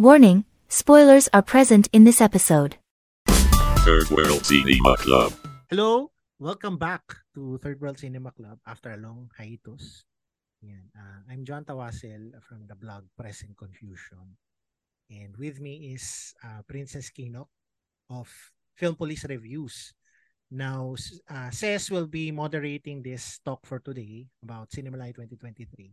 Warning, spoilers are present in this episode. Third World Cinema Club. Hello, welcome back to Third World Cinema Club after a long hiatus. Yan. Uh, I'm John Tawasel from the blog Press and Confusion. And with me is uh, Princess Kinok of Film Police Reviews. Now, uh, Ces will be moderating this talk for today about Cinema Light 2023.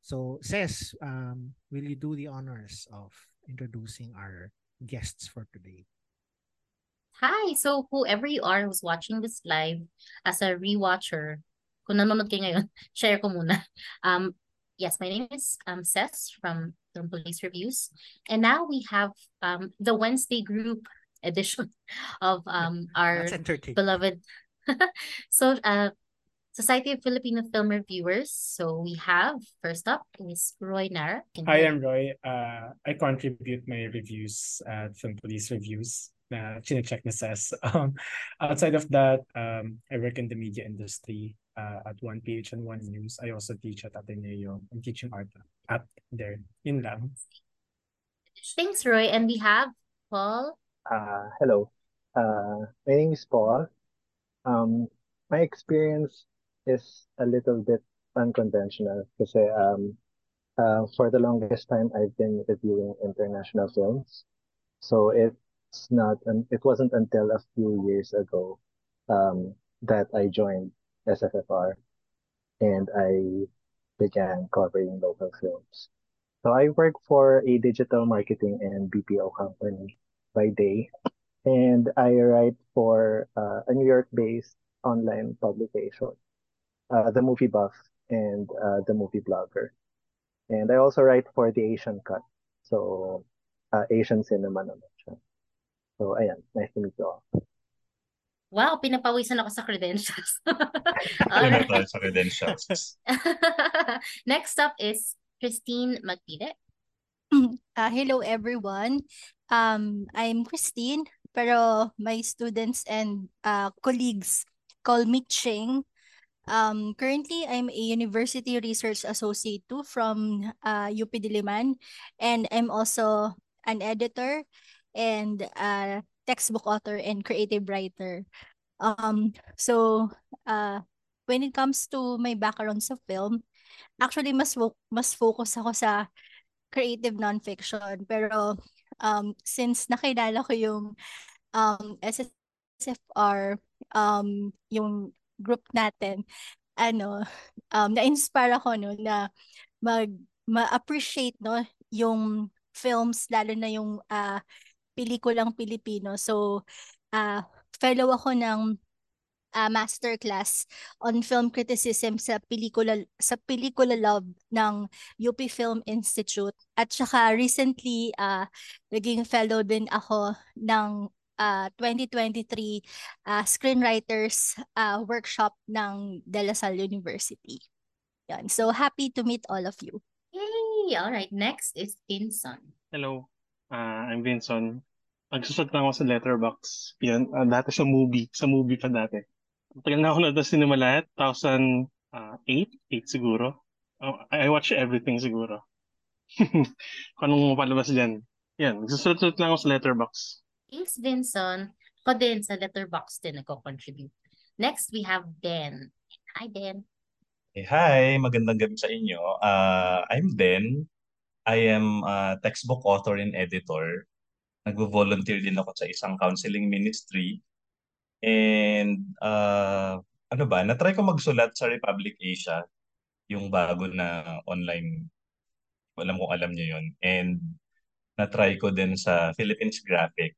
So, Ces, um, will you do the honors of introducing our guests for today? Hi! So, whoever you are who's watching this live as a rewatcher, kung nanonood kayo ngayon, share ko muna. Um, yes, my name is um, Ces from, from Police Reviews. And now we have um, the Wednesday group edition of um our beloved so uh Society of Filipino Film Reviewers. So we have first up is Roy Nar. Hi, I'm Roy. Uh, I contribute my reviews at Film Police Reviews. Na check na says. Um, outside of that, um, I work in the media industry uh, at 1PH and 1 News. I also teach at Ateneo. I'm teaching art at there. In lang. Thanks, Roy. And we have Paul uh, hello. Uh, my name is Paul. Um, my experience is a little bit unconventional because um, uh, for the longest time I've been reviewing international films. So it's not, and it wasn't until a few years ago um, that I joined SFFR and I began covering local films. So I work for a digital marketing and BPO company by day. And I write for uh, a New York-based online publication, uh, The Movie Buff and uh, The Movie Blogger. And I also write for The Asian Cut. So, uh, Asian cinema naman siya. So, ayan. Nice to meet you all. Wow, pinapawisan ako sa credentials. Alright. sa credentials. Next up is Christine Magpide. Uh, hello everyone. Um, I'm Christine, pero my students and uh, colleagues call me Ching. Um, currently, I'm a University Research Associate too from uh, UP Diliman, and I'm also an editor and a textbook author and creative writer. Um, so, uh, when it comes to my background sa film, actually mas mas focus ako sa creative nonfiction. Pero um, since nakilala ko yung um, SSFR, um, yung group natin, ano, um, na-inspire ako no, na mag ma-appreciate no yung films lalo na yung uh, pelikulang Pilipino. So uh, fellow ako ng uh, masterclass on film criticism sa pelikula sa pelikula love ng UP Film Institute at saka recently uh, naging fellow din ako ng uh, 2023 uh, screenwriters uh, workshop ng De La Salle University. Yan. So happy to meet all of you. Yay! All right, next is Vinson. Hello. Uh, I'm Vinson. Nagsusot lang ako sa letterbox. Yan, uh, dati sa movie. Sa movie pa dati. Tagal na ako na sa Sinimalahat, 2008, 8 siguro. Oh, I watch everything siguro. Kung anong palabas dyan. Yan, nagsusulat lang ako sa letterbox. Thanks, Vincent. Ako din sa letterbox din nagko-contribute. Next, we have Ben. Hi, Ben. Hey, hi, magandang gabi sa inyo. Uh, I'm Ben. I am a textbook author and editor. Nagvo-volunteer din ako sa isang counseling ministry And uh, ano ba, na-try ko magsulat sa Republic Asia, yung bago na online, alam kong alam niyo yun. And na-try ko din sa Philippines Graphic.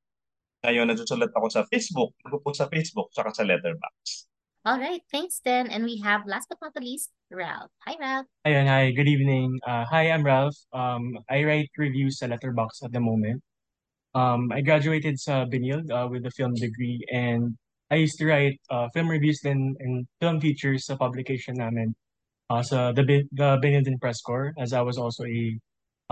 Ngayon, nagsusulat ako sa Facebook, nagpo sa Facebook, saka sa Letterbox. All right, thanks then. And we have last but not the least, Ralph. Hi, Ralph. Ayun, hi, good evening. Uh, hi, I'm Ralph. Um, I write reviews sa Letterbox at the moment. Um, I graduated sa Benilde uh, with a film degree and I used to write uh, film reviews then and film features sa publication namin uh, sa the, the Benilde Press Corps as I was also a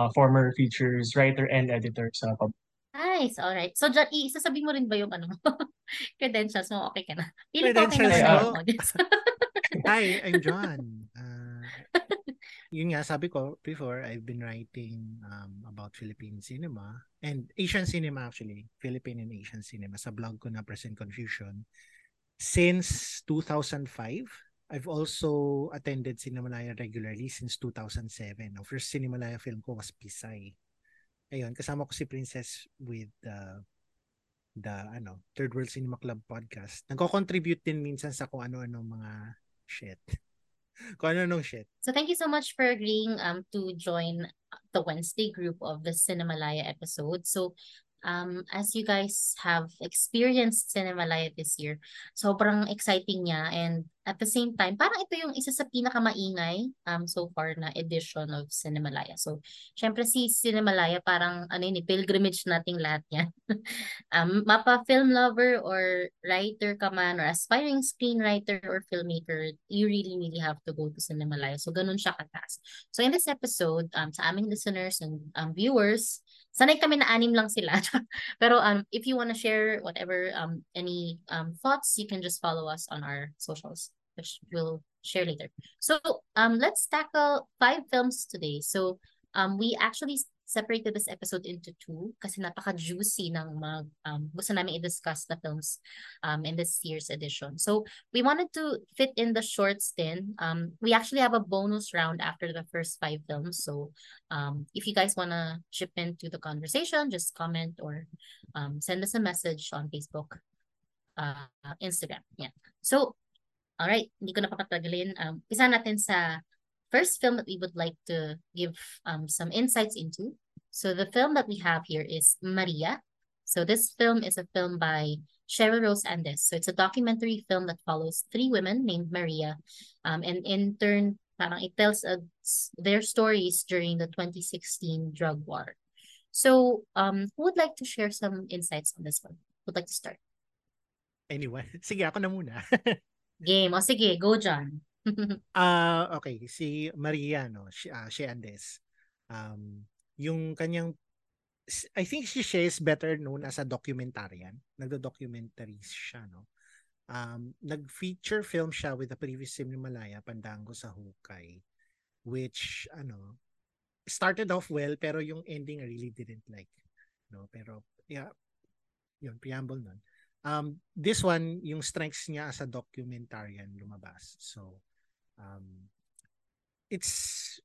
uh, former features writer and editor sa pub. Nice. All right. So, John, isasabi mo rin ba yung ano credentials mo? Okay ka na. Feeling ko okay na Hi, I'm John. Uh, yun nga, sabi ko before, I've been writing um, about Philippine cinema and Asian cinema actually, Philippine and Asian cinema sa blog ko na Present Confusion since 2005. I've also attended Cinemalaya regularly since 2007. Ang first Cinemalaya film ko was Pisay. Ayun, kasama ko si Princess with uh, the ano, Third World Cinema Club podcast. Nagko-contribute din minsan sa kung ano-ano mga shit. kung ano-anong shit. So thank you so much for agreeing um to join the Wednesday group of the Cinemalaya episode. So um, as you guys have experienced Cinemalaya this year, sobrang exciting niya and at the same time, parang ito yung isa sa pinakamaingay um, so far na edition of Cinemalaya. So, syempre si Cinemalaya parang ano yun, eh, pilgrimage nating lahat yan. um, mapa film lover or writer ka man or aspiring screenwriter or filmmaker, you really, really have to go to Cinemalaya. So, ganun siya kataas. So, in this episode, um, sa aming listeners and um, viewers, sanay kami na anim lang sila. Pero um, if you want to share whatever, um, any um, thoughts, you can just follow us on our socials, which we'll share later. So um, let's tackle five films today. So um, we actually separated this episode into two kasi napaka-juicy ng mga um, gusto namin i-discuss the films um, in this year's edition. So we wanted to fit in the shorts din. Um, we actually have a bonus round after the first five films. So um, if you guys want to chip into the conversation, just comment or um, send us a message on Facebook, uh, Instagram. Yeah. So, all right, hindi ko na papatagalin. Um, isa natin sa first film that we would like to give um, some insights into. So the film that we have here is Maria. So this film is a film by Cheryl Rose Andes. So it's a documentary film that follows three women named Maria. Um, and in turn, parang it tells uh, their stories during the 2016 drug war. So um, who would like to share some insights on this one? Who would like to start? Anyway, sige ako na muna. Game. O sige, go John. Ah, uh, okay, si Maria no, si, uh, si Andes. Um, yung kanyang I think she is better known as a documentarian. Nagdo-documentaries siya, no? Um, nag-feature film siya with the previous Malaya, Pandango sa Hukay, which, ano, started off well, pero yung ending I really didn't like. No? Pero, yeah, yun, preamble nun. Um, this one, yung strengths niya as a documentarian lumabas. So, um, it's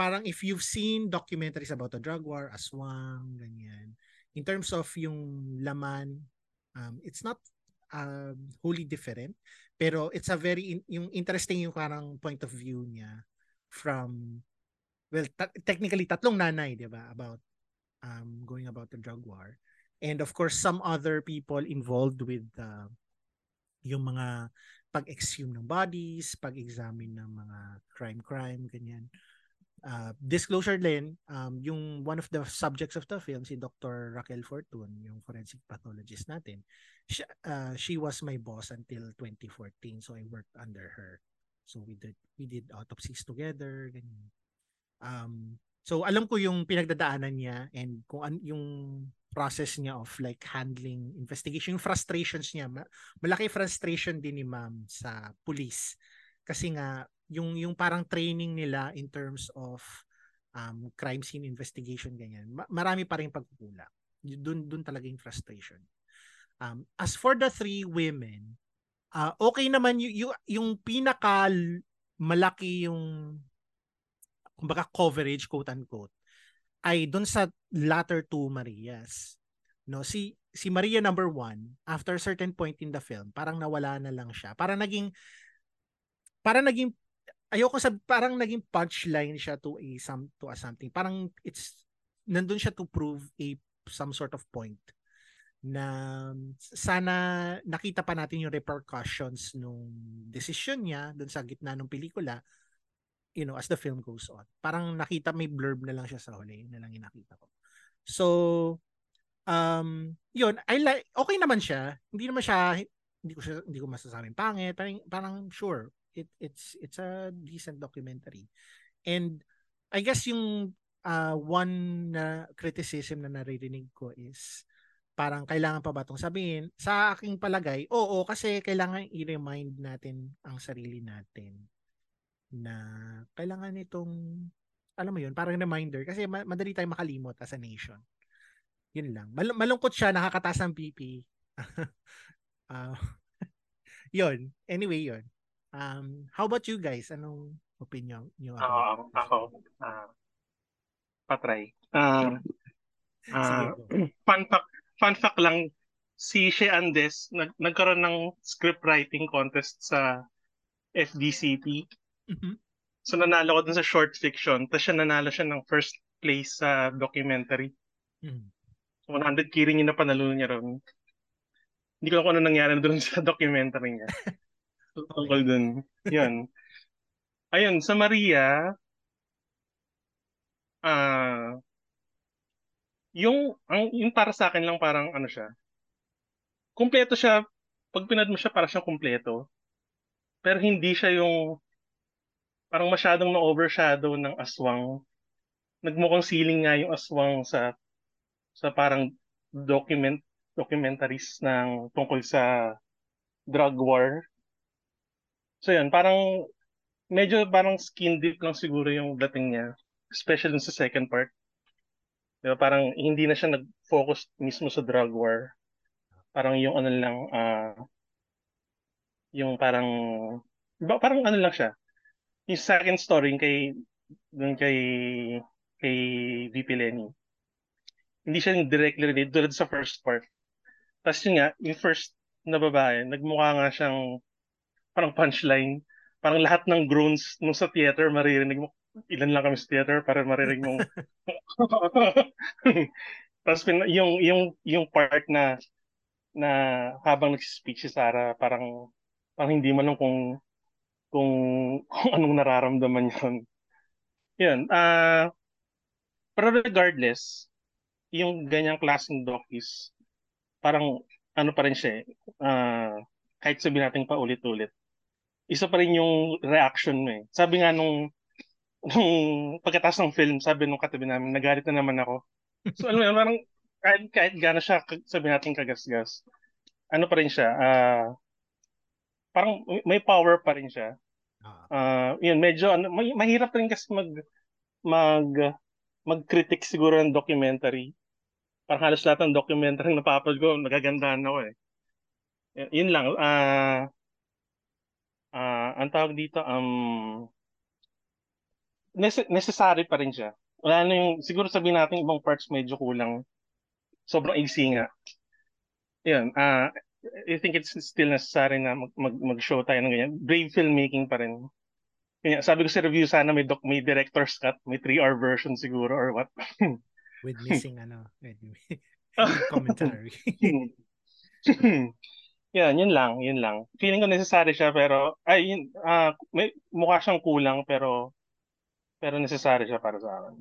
parang if you've seen documentaries about the drug war, aswang, ganyan, in terms of yung laman, um, it's not uh, wholly different, pero it's a very, in, yung interesting yung parang point of view niya from, well, ta- technically tatlong nanay, di ba, about um, going about the drug war. And of course, some other people involved with uh, yung mga pag-exhume ng bodies, pag-examine ng mga crime-crime, ganyan uh, disclosure din, um, yung one of the subjects of the film, si Dr. Raquel Fortun, yung forensic pathologist natin, she, uh, she was my boss until 2014. So I worked under her. So we did we did autopsies together. Ganyan. Um, so alam ko yung pinagdadaanan niya and kung an, yung process niya of like handling investigation, yung frustrations niya. Malaki frustration din ni ma'am sa police. Kasi nga yung yung parang training nila in terms of um, crime scene investigation ganyan. Ma- marami pa rin pagkukulang. Doon doon talaga yung frustration. Um, as for the three women uh, okay naman y- y- yung pinaka malaki yung kumbaga coverage quote unquote ay doon sa latter two Marias. No si si Maria number one after a certain point in the film parang nawala na lang siya. Parang naging parang naging ayoko sa parang naging punchline siya to a some to a something. Parang it's nandun siya to prove a some sort of point na sana nakita pa natin yung repercussions nung decision niya dun sa gitna ng pelikula you know as the film goes on. Parang nakita may blurb na lang siya sa huli na lang yung nakita ko. So um yun I like okay naman siya. Hindi naman siya hindi ko siya hindi ko masasabing pangit. Parang parang sure it it's it's a decent documentary. And I guess yung uh, one na criticism na naririnig ko is parang kailangan pa ba itong sabihin? Sa aking palagay, oo, kasi kailangan i-remind natin ang sarili natin na kailangan itong alam mo yun, parang reminder kasi ma- madali tayong makalimot as a nation. Yun lang. Mal- malungkot siya, nakakataas ng PP. uh, yun. Anyway, yun. Um, how about you guys? Anong opinion niyo? Ako, ako, uh, patry. Uh, uh, fun fact, fun fact lang, si Shea Andes, nag nagkaroon ng script writing contest sa FDCP. Mm-hmm. So nanalo ko dun sa short fiction. Tapos siya nanalo siya ng first place sa documentary. Mm-hmm. So 100k rin yung napanalo niya ron. Hindi ko alam kung ano nangyari doon sa documentary niya. Tungkol dun. Yun. Ayun, sa Maria, ah, uh, yung, ang, yung para sa akin lang parang ano siya, kumpleto siya, pag pinad mo siya para siyang kumpleto, pero hindi siya yung parang masyadong na-overshadow ng aswang. Nagmukhang ceiling nga yung aswang sa sa parang document documentaries ng tungkol sa drug war. So yun, parang medyo parang skin deep lang siguro yung dating niya. Especially sa second part. Diba, parang hindi na siya nag-focus mismo sa drug war. Parang yung ano lang, uh, yung parang, parang ano lang siya yung second story kay dun kay kay VP Lenny. Hindi siya yung directly related tulad sa first part. Tapos yun nga, yung first na babae, nagmukha nga siyang parang punchline. Parang lahat ng groans nung sa theater, maririnig mo, ilan lang kami sa theater para maririnig mo. Tapos yung, yung, yung part na na habang nag-speech si Sarah, parang parang hindi mo lang kung kung, kung anong nararamdaman yun. Yun. Uh, pero regardless, yung ganyang klaseng dockies, parang ano pa rin siya eh. Uh, kahit sabihin natin pa ulit-ulit. Isa pa rin yung reaction mo eh. Sabi nga nung, nung pagkatapos ng film, sabi nung katabi namin, nagalit na naman ako. So alam mo yun, parang kahit, kahit gano'n siya, sabi natin kagasgas, ano pa rin siya, uh, parang may power pa rin siya. Uh, yun, medyo ano, may, mahirap rin kasi mag mag mag-critic siguro ng documentary. Parang halos lahat ng documentary na napapad ko, nagagandahan ako eh. Yun lang. Uh, uh, ang tawag dito, um, necessary pa rin siya. Wala na yung, siguro sabihin natin ibang parts medyo kulang. Sobrang easy nga. Yun. Uh, I think it's still necessary na mag, mag, mag-show tayo ng ganyan. Brave filmmaking pa rin. Kaya, sabi ko sa review, sana may, doc, may director's cut, may 3-hour version siguro or what. with missing ano, with, commentary. yan, yun lang, yun lang. Feeling ko necessary siya pero, ay, yun, uh, may, mukha siyang kulang pero, pero necessary siya para sa akin.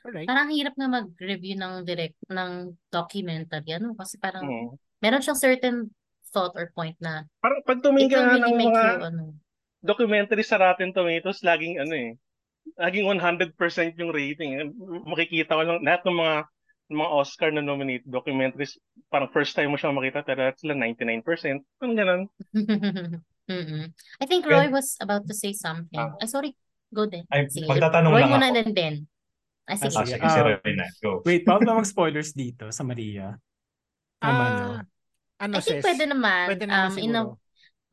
Alright. Parang hirap na mag-review ng direct ng documentary ano kasi parang mm meron siyang certain thought or point na Parang pag tumingin ka really ng mga you, ano, documentary sa Rotten Tomatoes, laging ano eh, laging 100% yung rating. Makikita ko lang, lahat ng mga mga Oscar na nominated documentaries, parang first time mo siyang makita, pero sila 99%. Parang ganun. mm I think Roy was about to say something. Ah. Ay, sorry. Go then. Ay, Sige. magtatanong Roy lang muna ako. then Ben. Ay, sige. Ah, sige. sige, si Ah, Roy na. Go. Wait, bago na mag-spoilers dito sa Maria. No? Ah, ano, I think sis? pwede naman. Pwede naman um, in a, siguro.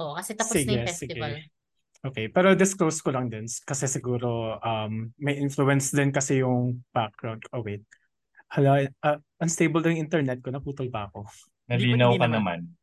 oh, kasi tapos na Sige, yung festival. sige. Okay, pero disclose ko lang din kasi siguro um, may influence din kasi yung background. Oh, wait. Hala, uh, unstable din yung internet ko. Naputol pa ako. Nalinaw ka naman. naman.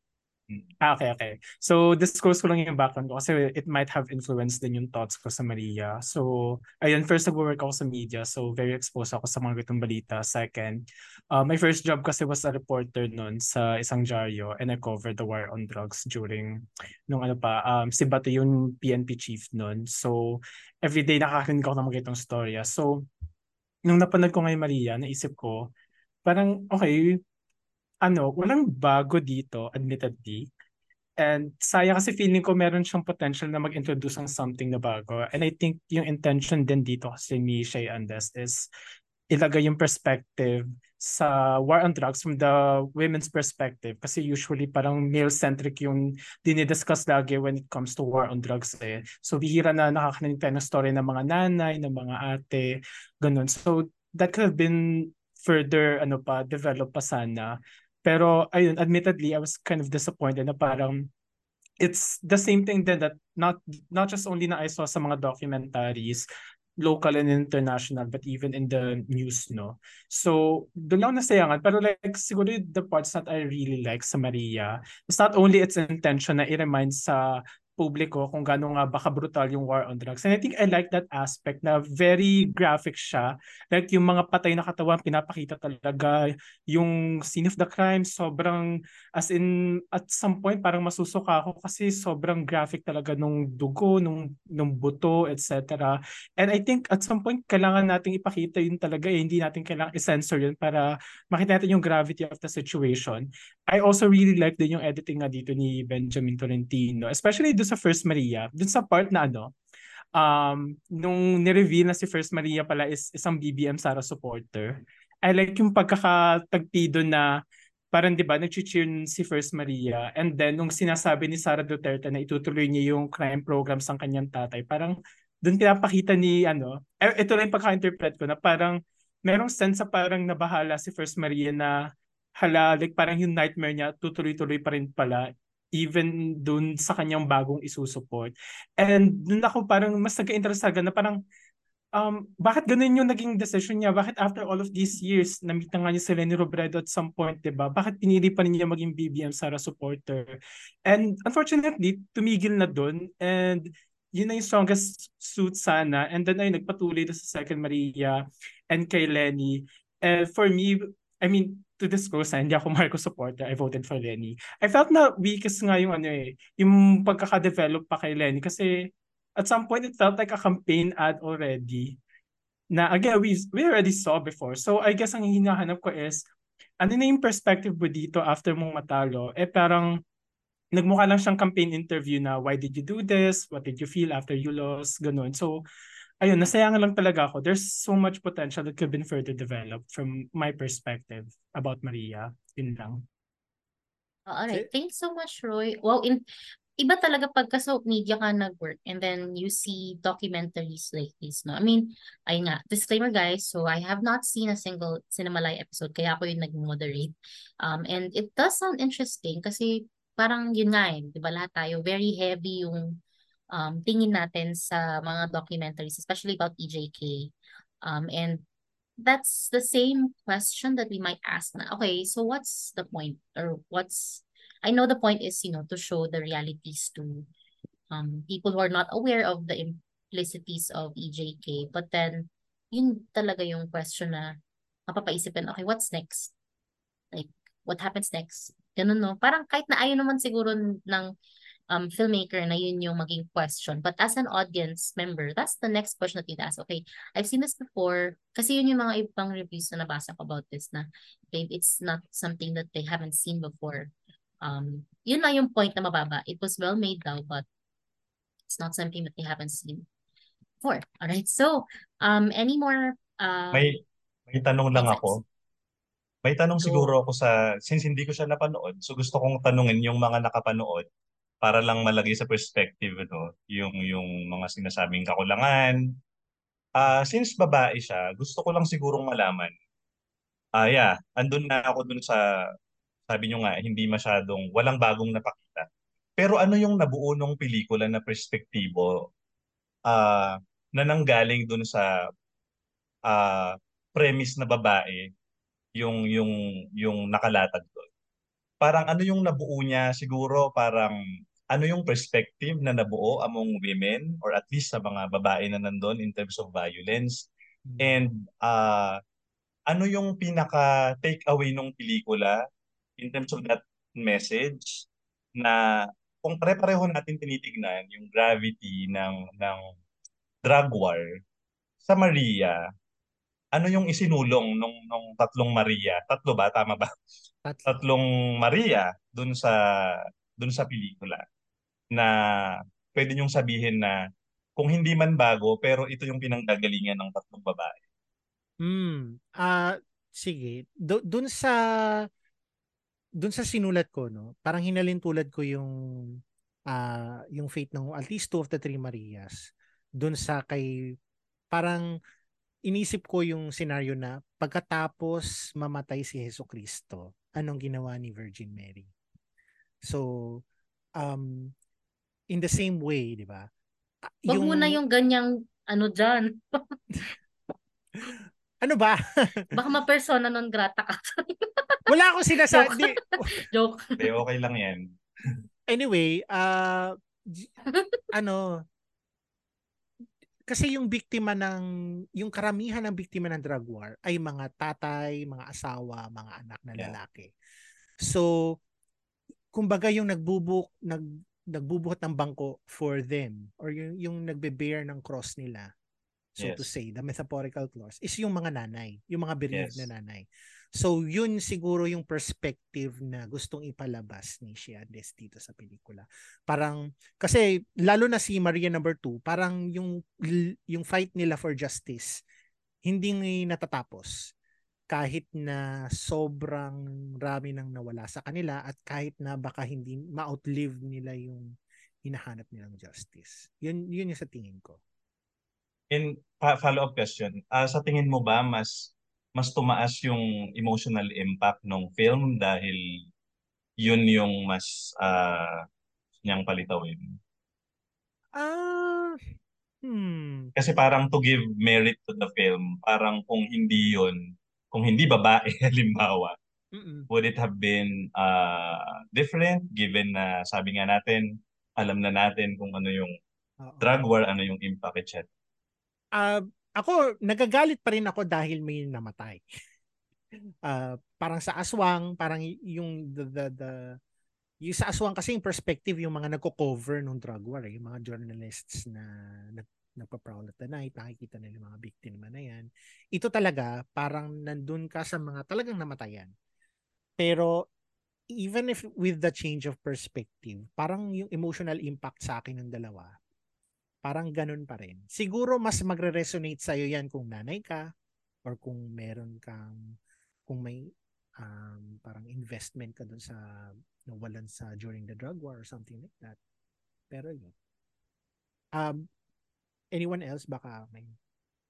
Ah, okay, okay. So, disclose ko lang yung background ko kasi it might have influenced din yung thoughts ko sa Maria. So, ayun, first nag-work ako sa media. So, very exposed ako sa mga ganitong balita. Second, uh, my first job kasi was a reporter noon sa isang dyaryo and I covered the war on drugs during nung ano pa, um, si Bato yung PNP chief noon. So, everyday nakakarinig ako ng mga ganitong storya. So, nung napanood ko ngayon Maria, naisip ko, parang, okay, ano, walang bago dito, admittedly. And sayang kasi feeling ko meron siyang potential na mag-introduce ng something na bago. And I think yung intention din dito kasi ni Shay Andes is ilagay yung perspective sa war on drugs from the women's perspective kasi usually parang male-centric yung dinidiscuss lagi when it comes to war on drugs eh. So bihira na nakakarinig tayo ng story ng mga nanay, ng mga ate, ganun. So that could have been further ano pa, develop pa sana. Pero ayun, admittedly, I was kind of disappointed na parang it's the same thing then that not not just only na I saw sa mga documentaries local and international but even in the news no? So doon lang nasayangan pero like siguro the parts that I really like sa Maria it's not only its intention na i-remind sa publiko kung gaano nga baka brutal yung war on drugs. And I think I like that aspect na very graphic siya. Like yung mga patay na katawan pinapakita talaga. Yung scene of the crime sobrang as in at some point parang masusuka ako kasi sobrang graphic talaga nung dugo, nung, nung buto, etc. And I think at some point kailangan nating ipakita yun talaga eh. Hindi natin kailangan i-censor yun para makita natin yung gravity of the situation. I also really like din yung editing nga dito ni Benjamin Tolentino. Especially doon sa First Maria, dun sa part na ano, um, nung nireveal na si First Maria pala is isang BBM Sara supporter, I like yung pagkakatagpi doon na parang 'di ba nag-cheer si First Maria. And then nung sinasabi ni Sara Duterte na itutuloy niya yung crime programs ng kanyang tatay parang doon pinapakita ni ano eh, ito lang yung pagka-interpret ko na parang merong sense sa parang nabahala si First Maria na hala like parang yung nightmare niya tutuloy-tuloy pa rin pala even dun sa kanyang bagong isusuport. And dun ako parang mas nagka-interest na parang um, bakit ganun yung naging decision niya? Bakit after all of these years, na-meet na nga niya si Lenny Robredo at some point, di ba? Bakit pinili pa niya maging BBM Sara supporter? And unfortunately, tumigil na dun. And yun na yung strongest suit sana. And then ay nagpatuloy na sa Second Maria and kay Lenny. And for me, I mean, to disclose na hindi ako Marcos supporter, I voted for Lenny. I felt na weakest nga yung ano eh, yung pagkaka-develop pa kay Lenny kasi at some point it felt like a campaign ad already na again we we already saw before. So I guess ang hinahanap ko is ano na yung perspective mo dito after mong matalo? Eh parang nagmukha lang siyang campaign interview na why did you do this? What did you feel after you lost? Ganun. So ayun, nasayangan lang talaga ako. There's so much potential that could have been further developed from my perspective about Maria. Yun lang. Alright. Thanks so much, Roy. Wow, in iba talaga pagka sa media ka nag-work and then you see documentaries like this, no? I mean, ay nga, disclaimer guys, so I have not seen a single Cinemalay episode, kaya ako yung nag-moderate. Um, and it does sound interesting kasi parang yun nga eh, di ba lahat tayo, very heavy yung um, tingin natin sa mga documentaries, especially about EJK. Um, and that's the same question that we might ask na, okay, so what's the point? Or what's, I know the point is, you know, to show the realities to um, people who are not aware of the implicities of EJK. But then, yun talaga yung question na mapapaisipin, okay, what's next? Like, what happens next? Ganun, no? Parang kahit na ayaw naman siguro ng um, filmmaker na yun yung maging question. But as an audience member, that's the next question that you'd ask. Okay, I've seen this before. Kasi yun yung mga ibang reviews na nabasa ko about this na babe, it's not something that they haven't seen before. Um, yun lang yung point na mababa. It was well made daw, but it's not something that they haven't seen before. Alright, so um, any more uh, may, may tanong lang ako. May tanong Go. siguro ako sa, since hindi ko siya napanood, so gusto kong tanungin yung mga nakapanood para lang malagay sa perspective no, yung yung mga sinasabing kakulangan. Ah, since babae siya, gusto ko lang sigurong malaman. Ah, yeah, andun na ako dun sa sabi nyo nga hindi masyadong walang bagong napakita. Pero ano yung nabuo ng pelikula na perspektibo ah na nanggaling dun sa ah premise na babae yung yung yung nakalatag doon. Parang ano yung nabuo niya siguro parang ano yung perspective na nabuo among women or at least sa mga babae na nandun in terms of violence? And uh, ano yung pinaka take away ng pelikula in terms of that message na kung pare-pareho natin tinitignan yung gravity ng ng drug war sa Maria ano yung isinulong nung nung tatlong Maria? Tatlo ba? Tama ba? Tatlo. tatlong Maria dun sa dun sa pelikula na pwede niyong sabihin na kung hindi man bago pero ito yung pinanggagalingan ng tatlong babae. Hmm. Ah, sige, do, dun sa dun sa sinulat ko no, parang hinalin tulad ko yung uh, yung fate ng at least two of the three Marias dun sa kay parang inisip ko yung scenario na pagkatapos mamatay si Heso Kristo, anong ginawa ni Virgin Mary? So, um, in the same way, di ba? Wag mo na yung ganyang ano dyan. ano ba? Baka ma-persona non grata ka. Wala akong sinasabi. Joke. Hindi, okay lang yan. Anyway, uh, ano, kasi yung biktima ng yung karamihan ng biktima ng drug war ay mga tatay, mga asawa, mga anak na lalaki. So kumbaga yung nagbubuk nag nagbubuhat ng bangko for them or yung yung nagbe-bear ng cross nila so yes. to say the metaphorical clause is yung mga nanay yung mga bereaved yes. na nanay so yun siguro yung perspective na gustong ipalabas ni Shiades dito sa pelikula parang kasi lalo na si Maria number 2 parang yung yung fight nila for justice hindi natatapos kahit na sobrang rami nang nawala sa kanila at kahit na baka hindi ma-outlive nila yung hinahanap nilang justice. Yun yun yung sa tingin ko. In follow-up question, uh, sa tingin mo ba mas mas tumaas yung emotional impact ng film dahil yun yung mas uh, niyang palitawin? Ah, uh, hmm. Kasi parang to give merit to the film, parang kung hindi yun, kung hindi babae halimbawa, Mm-mm. would it have been uh, different given na sabi nga natin, alam na natin kung ano yung Uh-oh. drug war, ano yung impact, etc uh, ako, nagagalit pa rin ako dahil may namatay. uh, parang sa aswang, parang yung the, the, the yung sa aswang kasi yung perspective yung mga nagko-cover ng drug war, eh, yung mga journalists na nag, nagpa-prowl at the night, nakikita nila yung mga biktima na yan. Ito talaga, parang nandun ka sa mga talagang namatayan. Pero even if with the change of perspective, parang yung emotional impact sa akin ng dalawa, Parang ganun pa rin. Siguro mas magre-resonate sa iyo yan kung nanay ka or kung meron kang kung may um, parang investment ka dun sa nawalan sa during the drug war or something like that. Pero yun. Um, anyone else baka may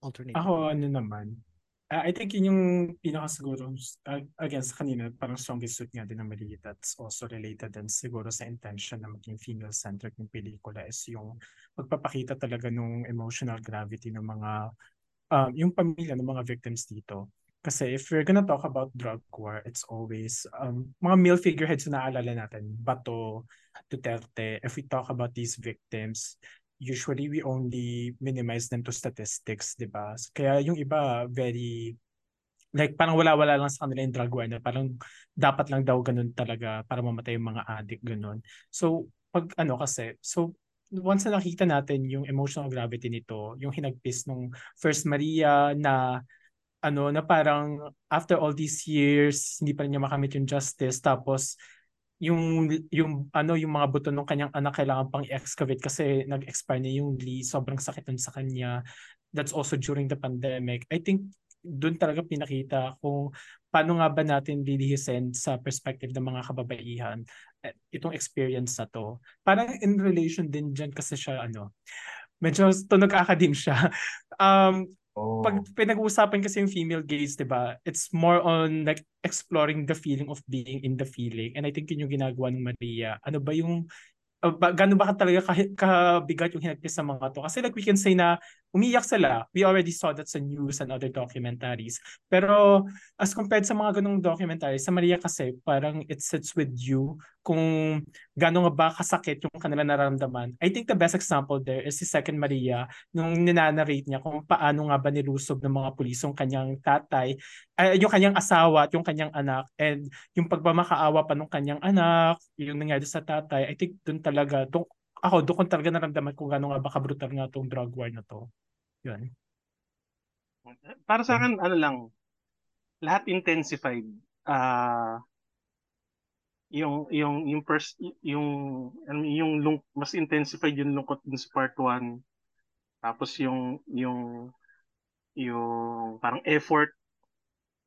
alternative? Ako ano naman, Uh, I think yun yung pinaka siguro, uh, again sa kanina, parang strongest suit nga din ng Maria that's also related din siguro sa intention na maging female-centric ng pelikula is yung magpapakita talaga nung emotional gravity ng mga, um, yung pamilya ng mga victims dito. Kasi if we're gonna talk about drug war, it's always um, mga male figureheads na naalala natin. Bato, Duterte. If we talk about these victims, usually we only minimize them to statistics, di ba? Kaya yung iba, very, like parang wala-wala lang sa kanila yung drug war na parang dapat lang daw ganun talaga para mamatay yung mga addict, ganun. So, pag ano kasi, so once na nakita natin yung emotional gravity nito, yung hinagpis nung First Maria na ano na parang after all these years hindi pa rin niya makamit yung justice tapos yung yung ano yung mga buto ng kanyang anak kailangan pang i-excavate kasi nag-expire na yung lease sobrang sakit sa kanya. That's also during the pandemic. I think doon talaga pinakita kung paano nga ba natin lilihisin sa perspective ng mga kababaihan eh, itong experience na to. Parang in relation din dyan kasi siya ano medyo tunog academe siya. Um Oh. Pag pinag-uusapan kasi yung female gaze, 'di ba? It's more on like exploring the feeling of being in the feeling. And I think yun yung ginagawa ng Maria. Ano ba yung uh, ba, gano'n ba talaga kabigat yung hinagpis sa mga to? Kasi like we can say na umiyak sila. We already saw that sa news and other documentaries. Pero as compared sa mga ganong documentaries, sa Maria kasi parang it sits with you kung gano'n ba kasakit yung kanila nararamdaman. I think the best example there is si Second Maria nung ninanarrate niya kung paano nga ba nilusob ng mga pulis yung kanyang tatay, uh, yung kanyang asawa at yung kanyang anak and yung pagmamakaawa pa ng kanyang anak, yung nangyari sa tatay, I think doon talaga, doon, ako doon talaga naramdaman kung gano'n nga ba kabrutal nga tong drug war na to. Yun. Para sa akin, ano lang, lahat intensified. Uh, yung yung yung first yung yung lung, mas intensified yung lungkot dun sa part 1 tapos yung yung yung parang effort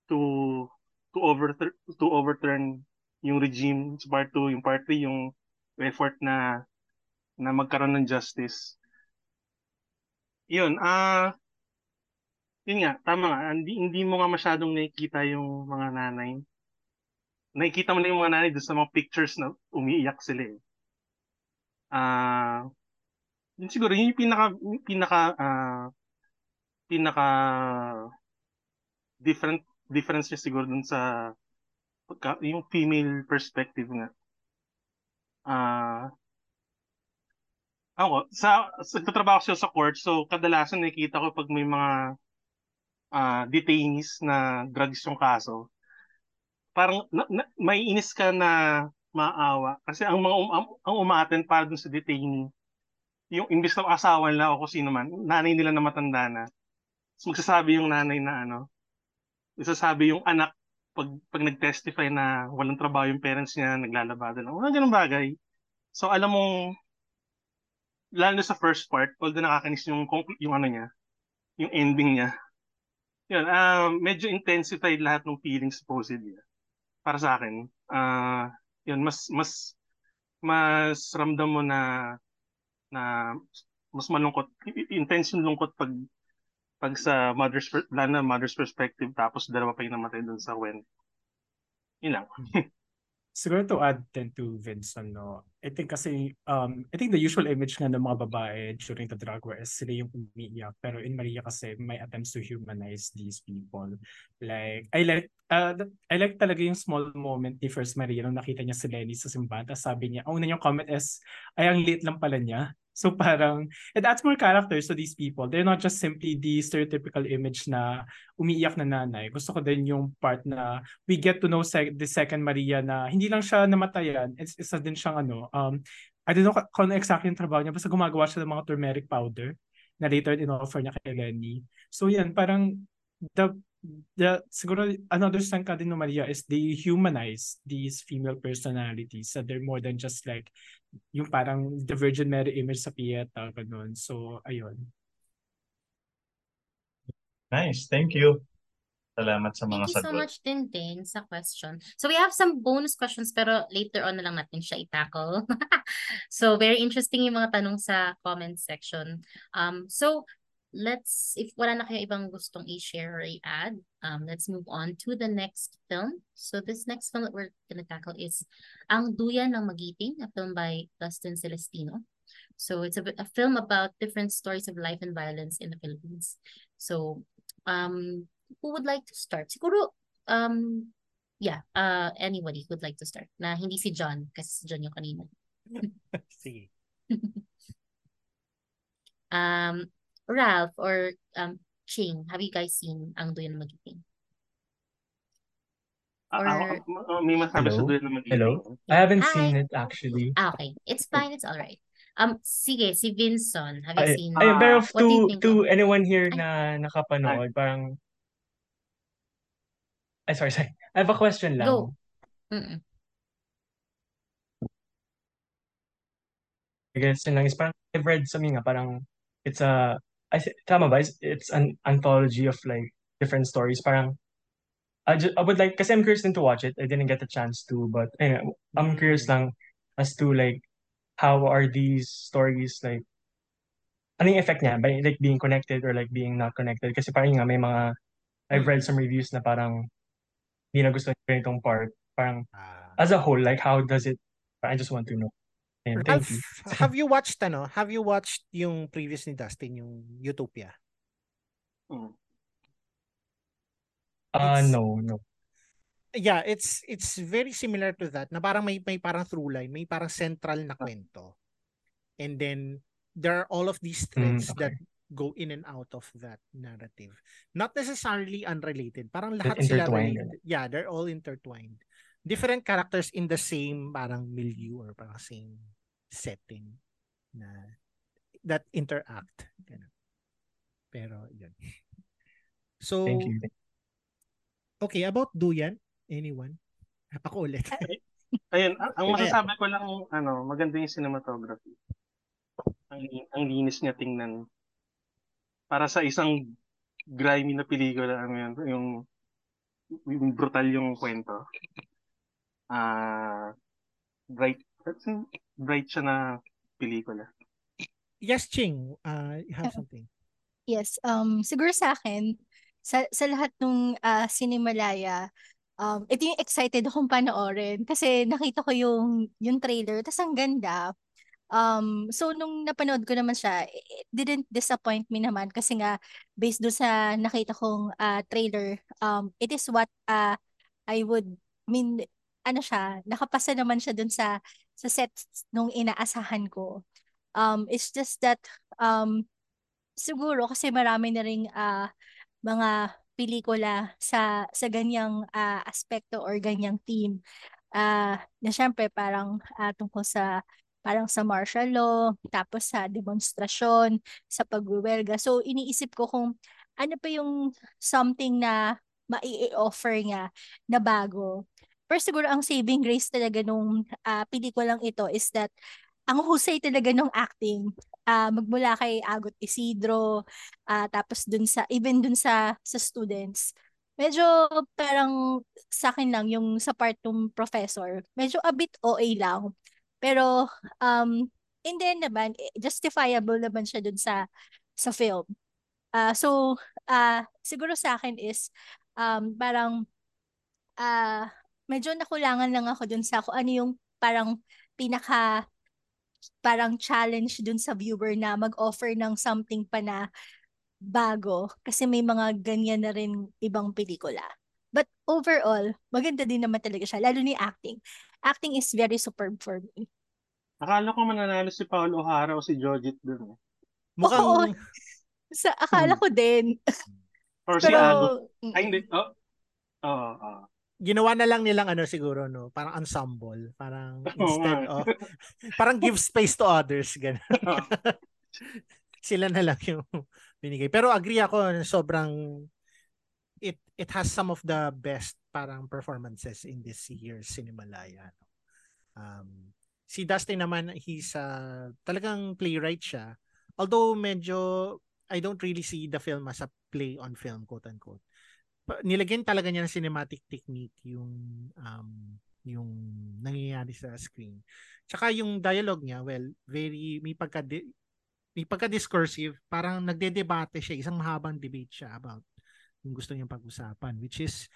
to overturn to overturn yung regime sa part 2, yung part 3, yung effort na na magkaroon ng justice. Yun, ah yun nga, tama nga, hindi, hindi mo nga masyadong nakikita yung mga nanay. Nakikita mo na yung mga nanay doon sa mga pictures na umiiyak sila eh. Ah, yun siguro yun yung pinaka pinaka ah, pinaka different difference niya siguro dun sa yung female perspective nga. Ah, ako, sa, sa nagtatrabaho siya sa court, so kadalasan nakikita ko pag may mga ah, detainees na drugs yung kaso, parang na, na, may inis ka na maawa. Kasi ang mga um, ang, umaattend para dun sa detainee, yung imbis na asawa nila o kung sino man, nanay nila na matanda na. Magsasabi yung nanay na ano, magsasabi yung anak pag, pag nag-testify na walang trabaho yung parents niya, naglalabada lang. Mga ganun bagay. So, alam mong, lalo sa first part, although nakakainis yung, yung ano niya, yung ending niya. Yun, ah medyo intensified lahat ng feelings supposedly. Para sa akin. Ah yun, mas, mas, mas ramdam mo na, na mas malungkot, intense yung lungkot pag pag sa mother's lalo na mother's perspective tapos dalawa pa yung namatay dun sa Wen. Yun lang. Siguro to add then to Vincent, no, I think kasi, um, I think the usual image nga ng mga babae during the drug war is sila yung umiiyak. Pero in Maria kasi, may attempts to humanize these people. Like, I like, uh, I like talaga yung small moment ni First Maria nung nakita niya si Lenny sa simbahan. Tapos sabi niya, ang una niyang comment is, ay, ang liit lang pala niya. So parang, it adds more characters to these people. They're not just simply the stereotypical image na umiiyak na nanay. Gusto ko din yung part na we get to know sec- the second Maria na hindi lang siya namatayan, it's, isa din siyang ano, um, I don't know kung ano exactly yung trabaho niya, basta gumagawa siya ng mga turmeric powder na later in-offer niya kay Lenny. So yan, parang the the siguro another strength din ng Maria is they humanize these female personalities so they're more than just like yung parang the Virgin Mary image sa Pieta ganun so ayun Nice, thank you. Salamat sa mga Thank you so sagot. much, Tintin, sa question. So we have some bonus questions pero later on na lang natin siya i-tackle. so very interesting yung mga tanong sa comment section. Um, so let's, if wala na kayo ibang gustong i-share or i-add, um, let's move on to the next film. So this next film that we're gonna tackle is Ang Duyan ng Magiting, a film by Dustin Celestino. So it's a, a film about different stories of life and violence in the Philippines. So um, who would like to start? Siguro, um, yeah, uh, anybody who would like to start. Na hindi si John, kasi si John yung kanina. Sige. Um, Ralph or um, Ching, have you guys seen Ang Duyan ng Magiting? Ah, Or- ah, ah, may masabi sa duel na mag Hello? I haven't Hi. seen it actually. Ah, okay. It's fine, it's alright. Um, sige, si Vinson, have you Ay, seen? ay, pero you to to of- anyone here Ay. na nakapanood, parang ay sorry, sorry. I have a question lang. Go. Mm-mm. I guess yun lang is parang I've read something nga parang it's a I thi- tama ba? It's, it's an anthology of like different stories. Parang I, just, I would like kasi I'm curious to watch it. I didn't get the chance to, but anyway, I'm curious lang as to like how are these stories like ano yung effect niya by like being connected or like being not connected kasi parang nga may mga I've read some reviews na parang hindi na gusto ganitong part parang Ah. as a whole like how does it I just want to know and you have you watched ano? Have you watched yung previous ni Dustin, yung Utopia? Mm. uh It's- no no Yeah, it's it's very similar to that. Na parang may may parang through line, may parang central na kwento. And then there are all of these Mm, threads that go in and out of that narrative. Not necessarily unrelated. Parang lahat sila related. Yeah, they're all intertwined. Different characters in the same parang milieu or parang same setting na that interact. Ganun. Pero yun. So, thank you okay, about Duyan, anyone? Ako ulit. Ayun, ang, masasabi ko lang, ano, maganda yung cinematography. Ang, ang linis niya tingnan. Para sa isang grimy na pelikula, ano yun, yung yung brutal yung kwento. Ah, bright, bright siya na pelikula. Yes, Ching, uh, you have something. Yes, um, siguro sa akin, sa, sa lahat ng uh, Cinemalaya, um, ito yung excited akong panoorin kasi nakita ko yung, yung trailer, tas ang ganda. Um, so nung napanood ko naman siya, it didn't disappoint me naman kasi nga based do sa nakita kong uh, trailer, um, it is what uh, I would mean ano siya, nakapasa naman siya dun sa sa sets nung inaasahan ko. Um, it's just that um, siguro kasi marami na ring uh, mga pelikula sa sa ganyang uh, aspekto or ganyang theme uh, na syempre parang uh, tungkol sa parang sa martial law, tapos sa demonstrasyon, sa pagwewelga. So iniisip ko kung ano pa yung something na mai-offer niya na bago. Pero siguro ang saving grace talaga nung uh, pelikulang ito is that ang husay talaga nung acting uh, magmula kay Agot Isidro uh, tapos dun sa even dun sa sa students medyo parang sa akin lang yung sa part ng professor medyo a bit OA lang pero, um, in the end naman, eh, justifiable naman siya dun sa, sa film. Uh, so, uh, siguro sa akin is, um, parang, uh, medyo nakulangan lang ako dun sa kung ano yung parang pinaka parang challenge dun sa viewer na mag-offer ng something pa na bago kasi may mga ganyan na rin ibang pelikula. But overall, maganda din naman talaga siya, lalo ni acting acting is very superb for me. Akala ko mananalo si Paul O'Hara o si Jojit dun. Eh. Mukhang... Oo, sa, akala ko din. Or si Ado. Ay, hindi. Oh. Oo. Oh, oh. Ginawa na lang nilang ano siguro no, parang ensemble, parang instead oh, of parang give space to others ganun. Sila na lang yung binigay. Pero agree ako sobrang it it has some of the best parang performances in this year's Cinemalaya. No? Um, si Dustin naman, he's uh, talagang playwright siya. Although medyo, I don't really see the film as a play on film, quote unquote. Nilagyan talaga niya ng cinematic technique yung um, yung nangyayari sa screen. Tsaka yung dialogue niya, well, very, may pagka, may pagka-discursive, parang nagde-debate siya, isang mahabang debate siya about yung gusto niyang pag-usapan, which is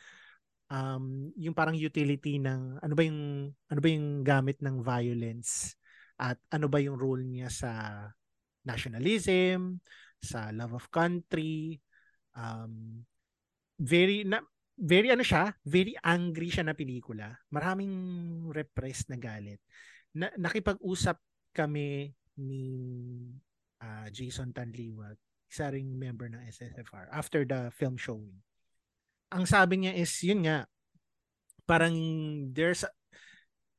um, yung parang utility ng ano ba yung ano ba yung gamit ng violence at ano ba yung role niya sa nationalism, sa love of country, um, very na, very ano siya, very angry siya na pelikula. Maraming repressed na galit. Na, nakipag-usap kami ni uh, Jason Tanliwag, isa ring member ng SSFR after the film showing ang sabi niya is yun nga parang there's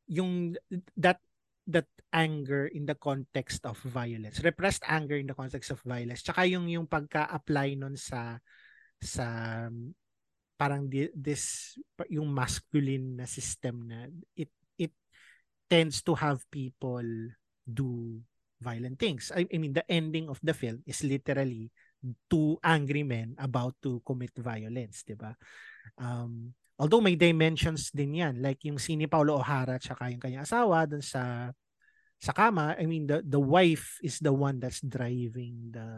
yung that that anger in the context of violence repressed anger in the context of violence tsaka yung yung pagka-apply nun sa sa parang this yung masculine na system na it it tends to have people do violent things I, I mean the ending of the film is literally two angry men about to commit violence, 'di ba? Um, although may dimensions din 'yan, like yung si ni Paulo O'Hara at saka yung kanyang asawa dun sa sa kama, I mean the the wife is the one that's driving the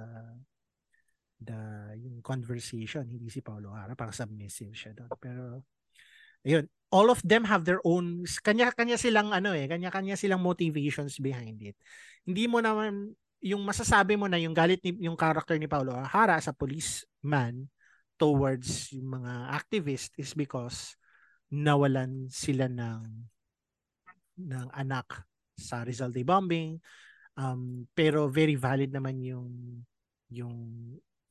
the yung conversation, hindi si Paulo O'Hara, parang submissive siya doon. Pero ayun, all of them have their own kanya-kanya silang ano eh, kanya-kanya silang motivations behind it. Hindi mo naman yung masasabi mo na yung galit ni yung character ni Paulo Hara sa policeman towards yung mga activist is because nawalan sila ng ng anak sa Rizal Day bombing um, pero very valid naman yung yung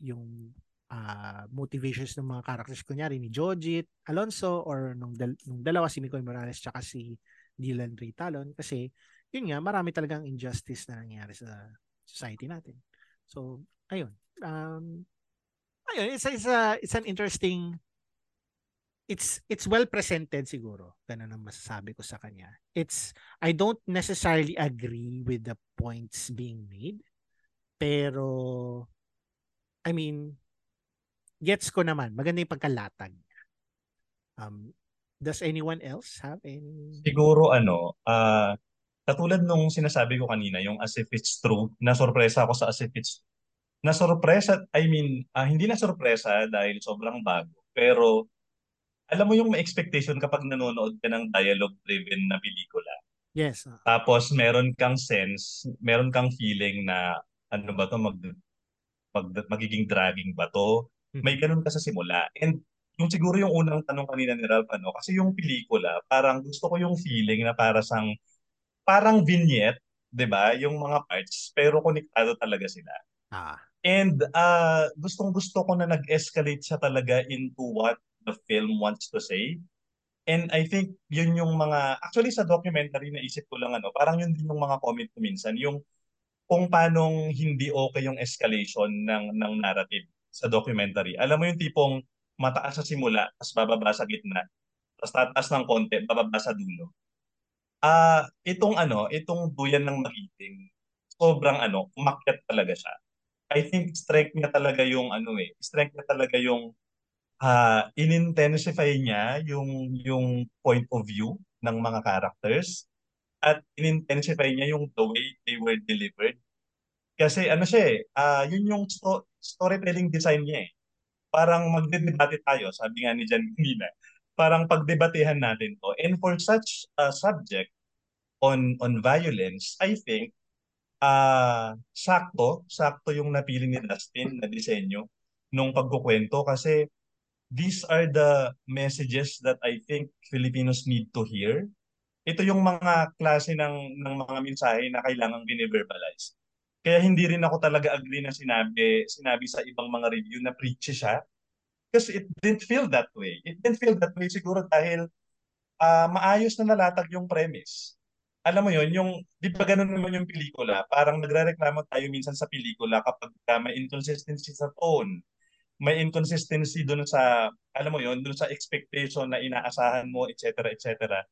yung uh, motivations ng mga characters kunyari ni Jojit Alonso or nung, dal- nung dalawa si Mikoy Morales tsaka si Dylan Ray Talon kasi yun nga marami talagang injustice na nangyayari sa society natin. So, ayun. Um, ayun, it's, it's, a, it's an interesting it's it's well presented siguro. Ganun ang masasabi ko sa kanya. It's I don't necessarily agree with the points being made. Pero I mean gets ko naman maganda yung pagkalatag niya. Um, does anyone else have any? Siguro ano, ah katulad nung sinasabi ko kanina, yung as if it's true, nasorpresa ako sa as if it's nasorpresa, I mean, ah, hindi na sorpresa dahil sobrang bago. Pero alam mo yung may expectation kapag nanonood ka ng dialogue-driven na pelikula. Yes. ah. Tapos meron kang sense, meron kang feeling na ano ba to mag, mag magiging dragging ba to? May ganun ka sa simula. And yung siguro yung unang tanong kanina ni Ralph ano, kasi yung pelikula, parang gusto ko yung feeling na para sang parang vignette, 'di ba? Yung mga parts pero konektado talaga sila. Ah. And uh, gustong gusto ko na nag-escalate siya talaga into what the film wants to say. And I think yun yung mga, actually sa documentary naisip ko lang ano, parang yun din yung mga comment ko minsan, yung kung paanong hindi okay yung escalation ng, ng narrative sa documentary. Alam mo yung tipong mataas sa simula, tapos bababa sa gitna, tapos tataas ng konti, bababa sa dulo. Ah, itong ano, itong duyan ng magiting, sobrang ano, umakyat talaga siya. I think strength niya talaga yung ano eh, strength niya talaga yung ah inintensify niya yung yung point of view ng mga characters at inintensify niya yung the way they were delivered. Kasi ano siya eh, ah yun yung sto- storytelling design niya eh. Parang magdedebate tayo, sabi nga ni Jan kanina. Parang pagdebatehan natin to. And for such a subject on on violence, I think ah sakto, sakto yung napili ni Dustin na disenyo nung pagkukwento kasi these are the messages that I think Filipinos need to hear. Ito yung mga klase ng ng mga mensahe na kailangang bine-verbalize. Kaya hindi rin ako talaga agree na sinabi sinabi sa ibang mga review na preachy siya. Kasi it didn't feel that way. It didn't feel that way siguro dahil ah maayos na nalatag yung premise. Alam mo yon yung, di ba ganun naman yung pelikula? Parang nagre-reklamo tayo minsan sa pelikula kapag uh, may inconsistency sa tone, may inconsistency doon sa, alam mo yon doon sa expectation na inaasahan mo, etc., etc.